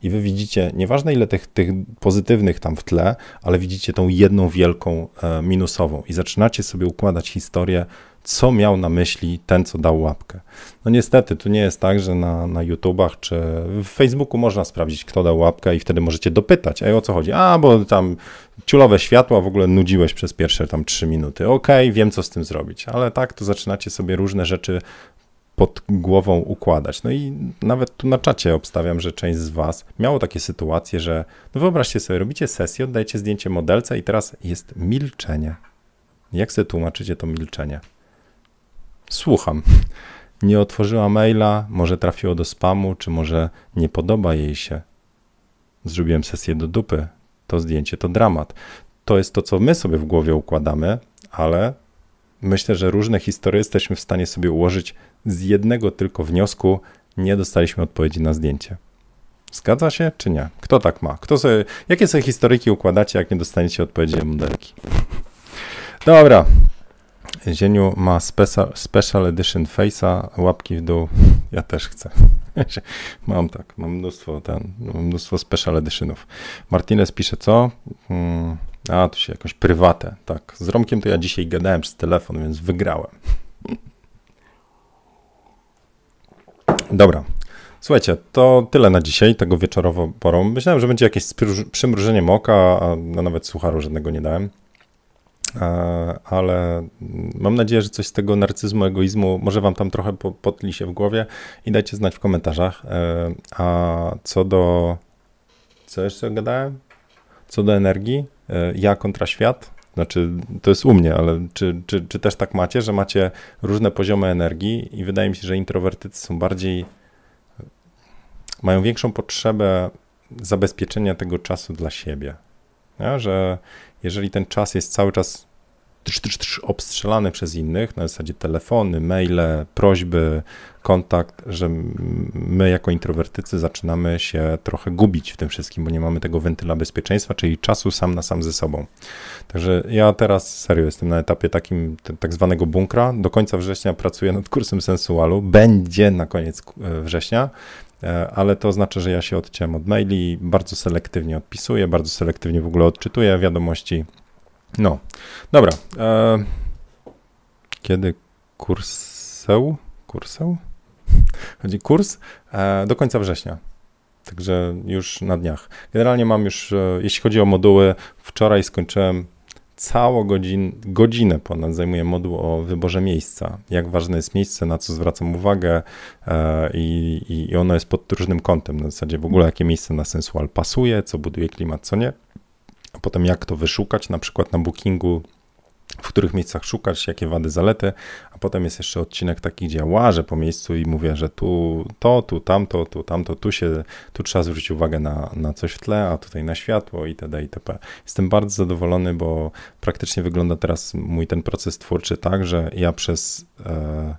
I wy widzicie, nieważne ile tych, tych pozytywnych tam w tle, ale widzicie tą jedną wielką e, minusową. I zaczynacie sobie układać historię, co miał na myśli ten, co dał łapkę. No niestety, tu nie jest tak, że na, na YouTubach czy w Facebooku można sprawdzić, kto dał łapkę i wtedy możecie dopytać, ej, o co chodzi? A, bo tam ciulowe światła w ogóle nudziłeś przez pierwsze tam trzy minuty. Okej, okay, wiem, co z tym zrobić, ale tak, to zaczynacie sobie różne rzeczy pod głową układać. No i nawet tu na czacie obstawiam, że część z Was miało takie sytuacje, że no wyobraźcie sobie, robicie sesję, oddajecie zdjęcie modelce i teraz jest milczenie. Jak sobie tłumaczycie to milczenie? Słucham. Nie otworzyła maila, może trafiło do spamu, czy może nie podoba jej się. Zrobiłem sesję do dupy. To zdjęcie to dramat. To jest to, co my sobie w głowie układamy, ale myślę, że różne historie jesteśmy w stanie sobie ułożyć z jednego tylko wniosku. Nie dostaliśmy odpowiedzi na zdjęcie. Zgadza się, czy nie? Kto tak ma? Kto sobie, jakie sobie historyki układacie, jak nie dostaniecie odpowiedzi modelki? Dobra, Zieniu ma special, special edition face'a, łapki w dół. Ja też chcę. mam tak, mam mnóstwo, ten, mam mnóstwo special editionów. Martinez pisze co? Hmm, a, tu się jakoś prywatę. Tak, z Romkiem to ja dzisiaj gadałem przez telefon, więc wygrałem. Dobra. Słuchajcie, to tyle na dzisiaj, tego wieczorowo porą. Myślałem, że będzie jakieś przymrużenie oka, a nawet sucharu żadnego nie dałem. E, ale mam nadzieję, że coś z tego narcyzmu, egoizmu może wam tam trochę potli się w głowie i dajcie znać w komentarzach. E, a co do... Co jeszcze gadałem? Co do energii, e, ja kontra świat, znaczy to jest u mnie, ale czy, czy, czy też tak macie, że macie różne poziomy energii i wydaje mi się, że introwertycy są bardziej, mają większą potrzebę zabezpieczenia tego czasu dla siebie. Ja, że jeżeli ten czas jest cały czas trz, trz, trz, obstrzelany przez innych, na zasadzie telefony, maile, prośby, kontakt, że my jako introwertycy zaczynamy się trochę gubić w tym wszystkim, bo nie mamy tego wentyla bezpieczeństwa, czyli czasu sam na sam ze sobą. Także ja teraz serio jestem na etapie takim tak zwanego bunkra. Do końca września pracuję nad kursem sensualu. Będzie na koniec e, września. E, ale to oznacza, że ja się odciąłem od maili, bardzo selektywnie odpisuję, bardzo selektywnie w ogóle odczytuję wiadomości. No, dobra. E, kiedy kurseł? Kurseł? Chodzi kurs? E, do końca września. Także już na dniach. Generalnie mam już, jeśli chodzi o moduły, wczoraj skończyłem całą godzin, godzinę ponad zajmuje moduł o wyborze miejsca. Jak ważne jest miejsce, na co zwracam uwagę e, i, i ono jest pod różnym kątem. Na zasadzie w ogóle jakie miejsce na sensual pasuje, co buduje klimat, co nie. A potem jak to wyszukać, na przykład na bookingu w których miejscach szukać, jakie wady, zalety, a potem jest jeszcze odcinek taki, gdzie ja łażę po miejscu i mówię, że tu to, tu tamto, tu tamto, tu się, tu trzeba zwrócić uwagę na, na coś w tle, a tutaj na światło itd. itp. Jestem bardzo zadowolony, bo praktycznie wygląda teraz mój ten proces twórczy tak, że ja przez e,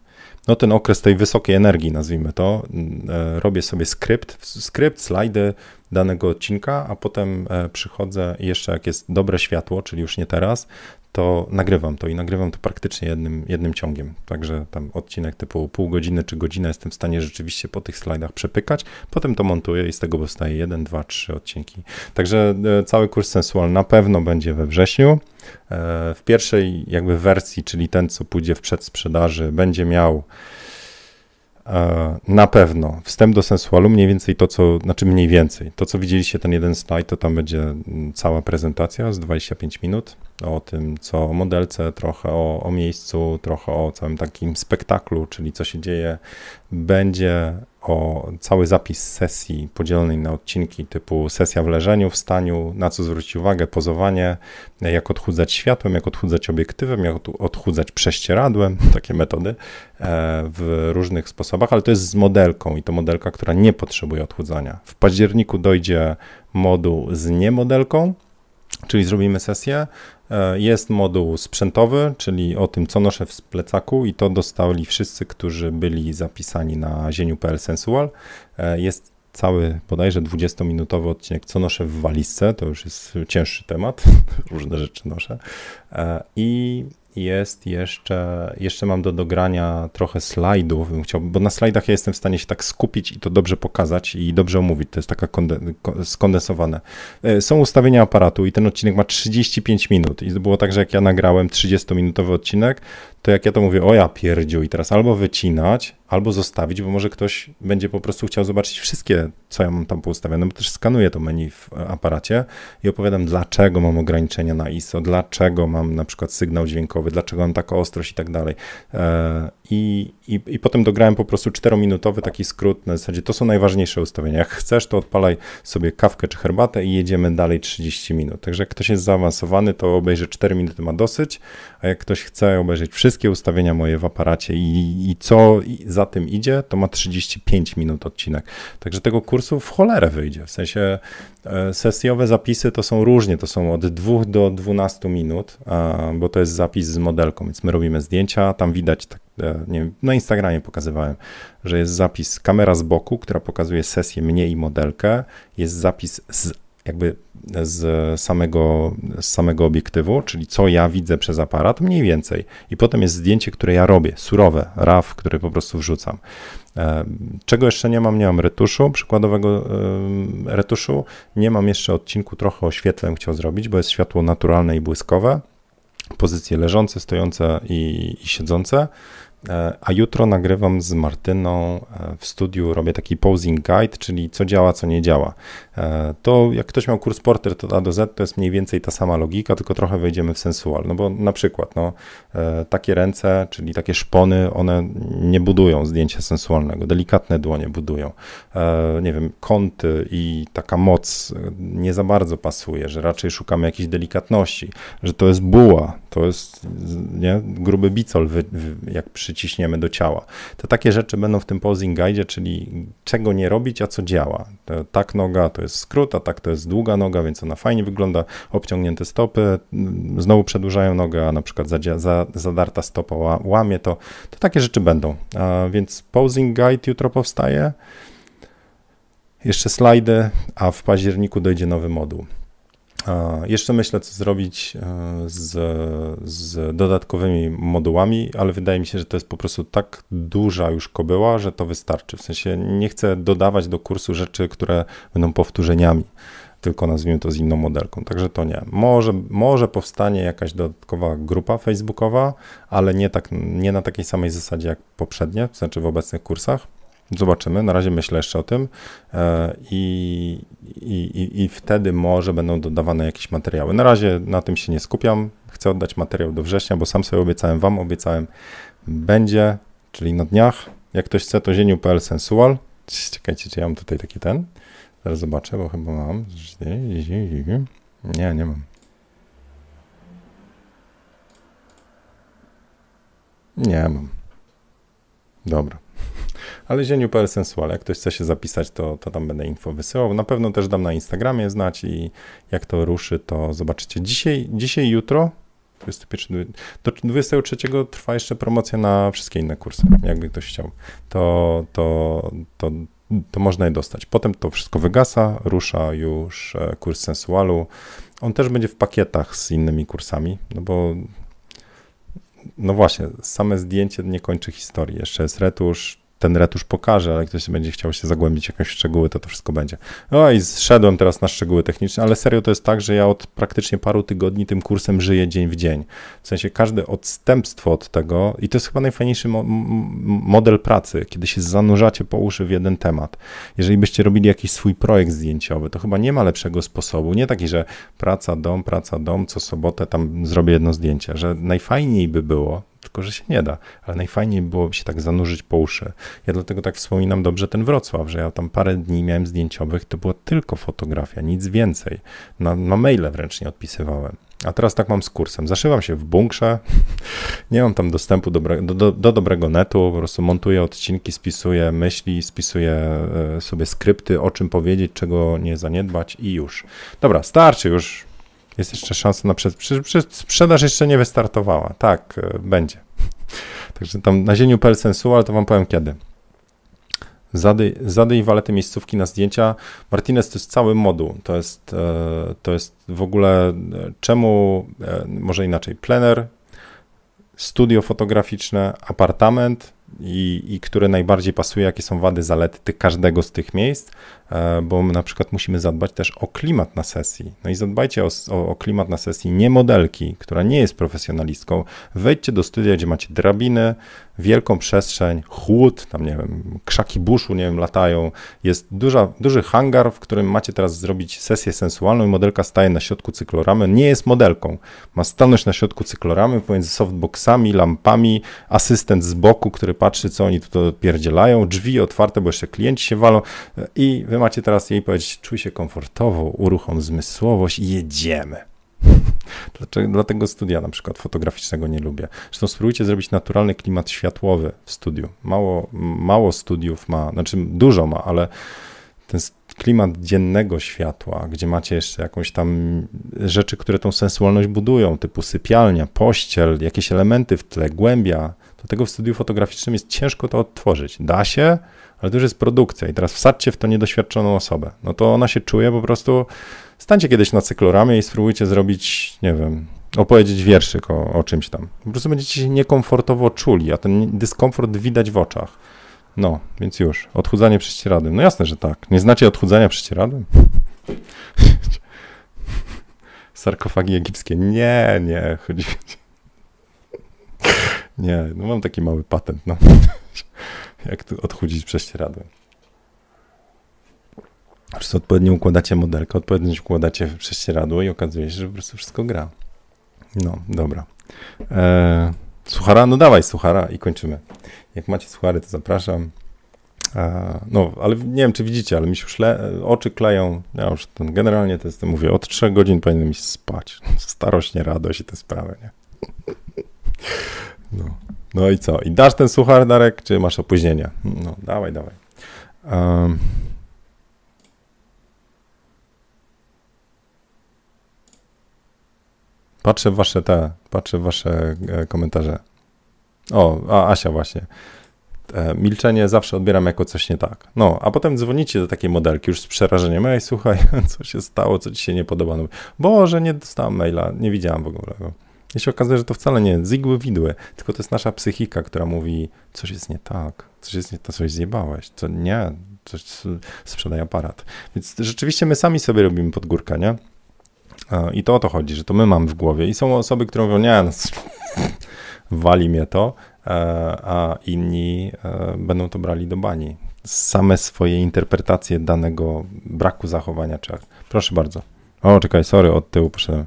no ten okres tej wysokiej energii, nazwijmy to, e, robię sobie skrypt, skrypt, slajdy danego odcinka, a potem e, przychodzę jeszcze jak jest dobre światło, czyli już nie teraz, to nagrywam to i nagrywam to praktycznie jednym, jednym ciągiem. Także tam odcinek typu pół godziny czy godzina jestem w stanie rzeczywiście po tych slajdach przepykać, potem to montuję i z tego powstaje jeden, dwa, trzy odcinki. Także e, cały kurs sensual na pewno będzie we wrześniu. E, w pierwszej jakby wersji, czyli ten, co pójdzie w przedsprzedaży, będzie miał na pewno wstęp do sensualu, mniej więcej to, co, znaczy mniej więcej, to co widzieliście, ten jeden slajd, to tam będzie mm, cała prezentacja z 25 minut o tym, co o modelce, trochę o, o miejscu, trochę o całym takim spektaklu, czyli co się dzieje. Będzie o cały zapis sesji podzielonej na odcinki typu sesja w leżeniu, w staniu, na co zwrócić uwagę, pozowanie, jak odchudzać światłem, jak odchudzać obiektywem, jak odchudzać prześcieradłem, takie metody e, w różnych sposobach, ale to jest z modelką i to modelka, która nie potrzebuje odchudzania. W październiku dojdzie moduł z niemodelką, czyli zrobimy sesję. E, jest moduł sprzętowy, czyli o tym, co noszę w plecaku, i to dostali wszyscy, którzy byli zapisani na zieniu.pl Sensual. E, jest cały bodajże 20-minutowy odcinek, co noszę w walizce, to już jest cięższy temat, różne rzeczy noszę. E, I jest jeszcze, jeszcze mam do dogrania trochę slajdów, bym chciał, bo na slajdach ja jestem w stanie się tak skupić i to dobrze pokazać i dobrze omówić, to jest taka skondensowane. E, są ustawienia aparatu i ten odcinek ma 35 minut i było tak, że jak ja nagrałem 30-minutowy odcinek, to jak ja to mówię, o ja pierdziu i teraz albo wycinać, albo zostawić, bo może ktoś będzie po prostu chciał zobaczyć wszystkie, co ja mam tam poustawione, bo też skanuję to menu w aparacie i opowiadam, dlaczego mam ograniczenia na ISO, dlaczego mam na przykład sygnał dźwiękowy, dlaczego mam taką ostrość i tak dalej. I, i, I potem dograłem po prostu 4-minutowy taki skrót na zasadzie, to są najważniejsze ustawienia. Jak chcesz, to odpalaj sobie kawkę czy herbatę i jedziemy dalej 30 minut. Także jak ktoś jest zaawansowany, to obejrzy 4 minuty ma dosyć, a jak ktoś chce obejrzeć wszystkie ustawienia moje w aparacie i, i co za tym idzie, to ma 35 minut odcinek. Także tego kursu w cholerę wyjdzie. W sensie sesjowe zapisy to są różnie, to są od 2 do 12 minut, bo to jest zapis z modelką, więc my robimy zdjęcia, tam widać, tak, e, nie wiem, na Instagramie pokazywałem, że jest zapis kamera z boku, która pokazuje sesję mnie i modelkę, jest zapis z jakby z samego, z samego obiektywu, czyli co ja widzę przez aparat, mniej więcej. I potem jest zdjęcie, które ja robię, surowe, RAW, które po prostu wrzucam. E, czego jeszcze nie mam? Nie mam retuszu, przykładowego e, retuszu. Nie mam jeszcze odcinku, trochę oświetleń chciał zrobić, bo jest światło naturalne i błyskowe. Pozycje leżące, stojące i, i siedzące. E, a jutro nagrywam z Martyną w studiu, robię taki posing guide, czyli co działa, co nie działa. E, to jak ktoś miał kurs portret od A do Z, to jest mniej więcej ta sama logika, tylko trochę wejdziemy w sensual. No bo na przykład no, takie ręce, czyli takie szpony, one nie budują zdjęcia sensualnego, delikatne dłonie budują. Nie wiem, kąty i taka moc nie za bardzo pasuje, że raczej szukamy jakiejś delikatności, że to jest buła, to jest nie, gruby bicol, jak przy przyciśniemy do ciała. To takie rzeczy będą w tym posing guide, czyli czego nie robić, a co działa. To, tak noga to jest skrót, a tak to jest długa noga, więc ona fajnie wygląda, obciągnięte stopy, mm, znowu przedłużają nogę, a na przykład za, zadarta stopa łamie, to, to takie rzeczy będą. A więc posing guide jutro powstaje. Jeszcze slajdy, a w październiku dojdzie nowy moduł. Jeszcze myślę, co zrobić e, z, z, dodatkowymi modułami, ale wydaje mi się, że to jest po prostu tak duża już kobyła, że to wystarczy. W sensie nie chcę dodawać do kursu rzeczy, które będą powtórzeniami, tylko nazwijmy to z inną modelką. Także to nie. Może, może powstanie jakaś dodatkowa grupa facebookowa, ale nie, tak, nie na takiej samej zasadzie jak poprzednie, w znaczy w obecnych kursach. Zobaczymy, na razie myślę jeszcze o tym e, i, i, i wtedy może będą dodawane jakieś materiały. Na razie na tym się nie skupiam. Chcę oddać materiał do września, bo sam sobie obiecałem Wam, obiecałem, będzie, czyli na dniach. Jak ktoś chce, to zieniu.pl sensual. Czekajcie, czy ja mam tutaj taki ten? Zaraz zobaczę, bo chyba mam. Nie, nie mam. Nie mam. Dobra ale zieniu.pl sensual. Jak ktoś chce się zapisać, to, to tam będę info wysyłał. Na pewno też dam na Instagramie znać i jak to ruszy, to zobaczycie. Dzisiaj, dzisiaj jutro 21, do 23 trwa jeszcze promocja na wszystkie inne kursy, jakby ktoś chciał. To, to, to, to można je dostać. Potem to wszystko wygasa, rusza już e, kurs sensualu. On też będzie w pakietach z innymi kursami, no bo no właśnie, same zdjęcie nie kończy historii. Jeszcze jest retusz, ten retusz pokaże, ale ktoś będzie chciał się zagłębić w jakieś szczegóły, to to wszystko będzie. No i zszedłem teraz na szczegóły techniczne, ale serio to jest tak, że ja od praktycznie paru tygodni tym kursem żyję dzień w dzień. W sensie każde odstępstwo od tego, i to jest chyba najfajniejszy mo model pracy, kiedy się zanurzacie po uszy w jeden temat. Jeżeli byście robili jakiś swój projekt zdjęciowy, to chyba nie ma lepszego sposobu. Nie taki, że praca, dom, praca, dom, co sobotę tam zrobię jedno zdjęcie, że najfajniej by było, tylko że się nie da. Ale najfajniej byłoby się tak zanurzyć po uszy. Ja dlatego tak wspominam dobrze ten Wrocław, że ja tam parę dni miałem zdjęciowych, to była tylko fotografia, nic więcej. Na, na maile wręcz nie odpisywałem. A teraz tak mam z kursem. Zaszywam się w bunkrze, nie mam tam dostępu do, do, do, dobrego netu, po prostu montuję odcinki, spisuję myśli, spisuję e, sobie skrypty, o czym powiedzieć, czego nie zaniedbać i już. Dobra, starczy już jest jeszcze szansa na sprzedaż. Sprzedaż jeszcze nie wystartowała. Tak, e, będzie. Także tam na zieniu.pl sensual to wam powiem kiedy. Zady, zady i walety miejscówki na zdjęcia. Martinez to jest cały moduł. To jest, e, to jest w ogóle e, czemu, może inaczej, plener, studio fotograficzne, apartament, i, i które najbardziej pasuje, jakie są wady, zalety każdego z tych miejsc, e, bo na przykład musimy zadbać też o klimat na sesji. No i zadbajcie o, o, o, klimat na sesji nie modelki, która nie jest profesjonalistką. Wejdźcie do studia, gdzie macie drabiny, wielką przestrzeń, chłód, tam nie wiem, krzaki buszu, nie wiem, latają. Jest duża, duży hangar, w którym macie teraz zrobić sesję sensualną i modelka staje na środku cykloramy. Nie jest modelką. Ma stanąć na środku cykloramy pomiędzy softboxami, lampami, asystent z boku, który patrzy, co oni tu pierdzielają, drzwi otwarte, bo jeszcze klienci się walą i wy macie teraz jej powiedzieć, czuj się komfortowo, uruchom zmysłowość i jedziemy. Dlaczego, dlatego studia na przykład fotograficznego nie lubię. Zresztą spróbujcie zrobić naturalny klimat światłowy w studiu. Mało, mało studiów ma, znaczy dużo ma, ale ten klimat dziennego światła, gdzie macie jeszcze jakąś tam rzeczy, które tą sensualność budują, typu sypialnia, pościel, jakieś elementy w tle, głębia, to tego w studiu fotograficznym jest ciężko to odtworzyć. Da się, ale to już jest produkcja i teraz wsadźcie w to niedoświadczoną osobę. No to ona się czuje po prostu Stańcie kiedyś na cykloramie i spróbujcie zrobić, nie wiem, opowiedzieć wierszyk o, o czymś tam. Po prostu będziecie się niekomfortowo czuli, a ten dyskomfort widać w oczach. No, więc już. Odchudzanie prześcieradłem. No jasne, że tak. Nie znacie odchudzania prześcieradłem? Sarkofagi egipskie. Nie, nie. Chodzi... Nie, no mam taki mały patent, no. Jak tu odchudzić prześcieradłem. Po prostu odpowiednio układacie modelkę, odpowiednio układacie prześcieradło i okazuje się, że po prostu wszystko gra. No, dobra. E, suchara? No dawaj suchara i kończymy. Jak macie suchary, to zapraszam. E, no, ale nie wiem, czy widzicie, ale mi się już le, oczy kleją. Ja już ten, generalnie to jest, mówię, od 3 godzin powinienem iść spać. Starość, nie radość i te sprawy, nie? No. No i co? I dasz ten suchar, Darek, czy masz opóźnienie? No, dawaj, dawaj. Um, Patrzę w wasze te, patrzę w wasze e, komentarze. O, a Asia właśnie. E, milczenie zawsze odbieram jako coś nie tak. No, a potem dzwonicie do takiej modelki już z przerażeniem. Ej, słuchaj, co się stało, co ci się nie podoba? No, Boże, nie dostałem maila, nie widziałam w ogóle. I się okazuje, że to wcale nie z igły widły, tylko to jest nasza psychika, która mówi, coś jest nie tak, coś jest nie tak, coś zjebałeś, co nie, coś sprzedaje aparat. Więc rzeczywiście my sami sobie robimy podgórkę, nie? I to o to chodzi, że to my mamy w głowie. I są osoby, które mówią, nie, no, wali mnie to, e, a inni e, będą to brali do bani. Same swoje interpretacje danego braku zachowania czar. Proszę bardzo. O, czekaj, sorry, od tyłu poszedłem.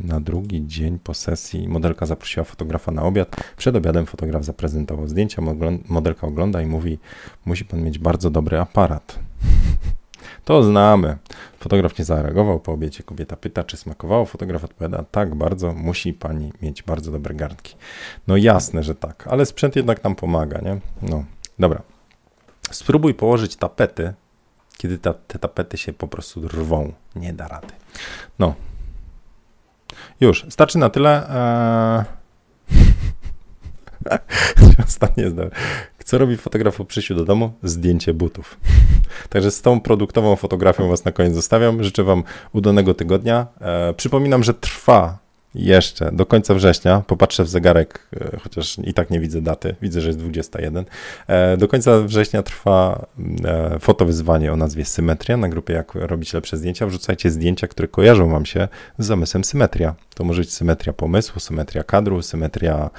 Na drugi dzień po sesji modelka zaprosiła fotografa na obiad. Przed obiadem fotograf zaprezentował zdjęcia. Modelka ogląda i mówi: Musi pan mieć bardzo dobry aparat. To znamy. Fotograf nie zareagował po obiecie. Kobieta pyta, czy smakowało. Fotograf odpowiada, tak, bardzo. Musi pani mieć bardzo dobre garnki. No jasne, że tak, ale sprzęt jednak nam pomaga, nie? No, dobra. Spróbuj położyć tapety, kiedy ta, te tapety się po prostu rwą. Nie da rady. No. Już, starczy na tyle. Eee... Ostatnie zdanie. Co robi fotograf po przyjściu do domu? Zdjęcie butów. Także z tą produktową fotografią Was na koniec zostawiam. Życzę Wam udanego tygodnia. Eee, przypominam, że trwa jeszcze do końca września, popatrzę w zegarek, e, chociaż i tak nie widzę daty, widzę, że jest 21. E, do końca września trwa e, fotowyzwanie o nazwie Symetria na grupie Jak robić lepsze zdjęcia. Wrzucajcie zdjęcia, które kojarzą Wam się z zamysłem symetria. To może być symetria pomysłu, symetria kadru, symetria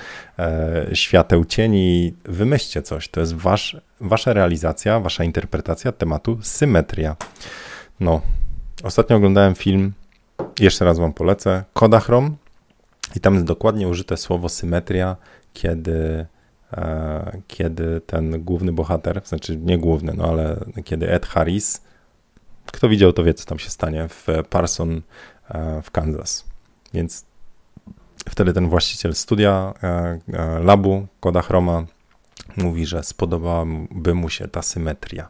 świateł, cieni. Wymyślcie coś. To jest wasz, wasza realizacja, wasza interpretacja tematu symetria. No, ostatnio oglądałem film jeszcze raz Wam polecę. Kodachrom i tam jest dokładnie użyte słowo symetria, kiedy, e, kiedy ten główny bohater, znaczy nie główny, no ale kiedy Ed Harris, kto widział, to wie, co tam się stanie w Parson e, w Kansas. Więc wtedy ten właściciel studia, e, labu Kodachroma mówi, że spodobałaby mu się ta symetria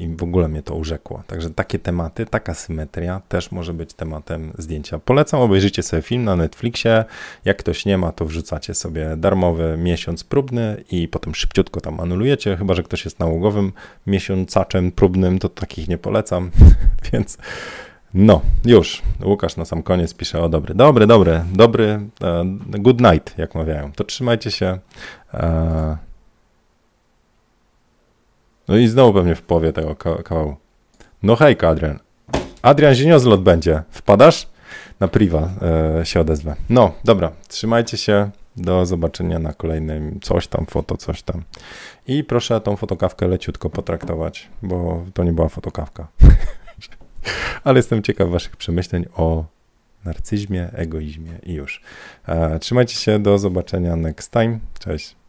i w ogóle mnie to urzekło. Także takie tematy, taka symetria też może być tematem zdjęcia. Polecam, obejrzyjcie sobie film na Netflixie. Jak ktoś nie ma, to wrzucacie sobie darmowy miesiąc próbny i potem szybciutko tam anulujecie, chyba że ktoś jest nałogowym miesiącaczem próbnym, to takich nie polecam, więc no, już. Łukasz na sam koniec pisze o dobry, dobry, dobry, dobry, uh, good night, jak mawiają. To trzymajcie się. No i znowu pewnie w połowie tego kawału. No hejka, Adrian. Adrian Zieniozlot będzie. Wpadasz? Na priwa e, się odezwę. No, dobra. Trzymajcie się. Do zobaczenia na kolejnym coś tam, foto, coś tam. I proszę tą fotokawkę leciutko potraktować, bo to nie była fotokawka. Ale jestem ciekaw waszych przemyśleń o narcyzmie, egoizmie i już. E, trzymajcie się, do zobaczenia next time. Cześć.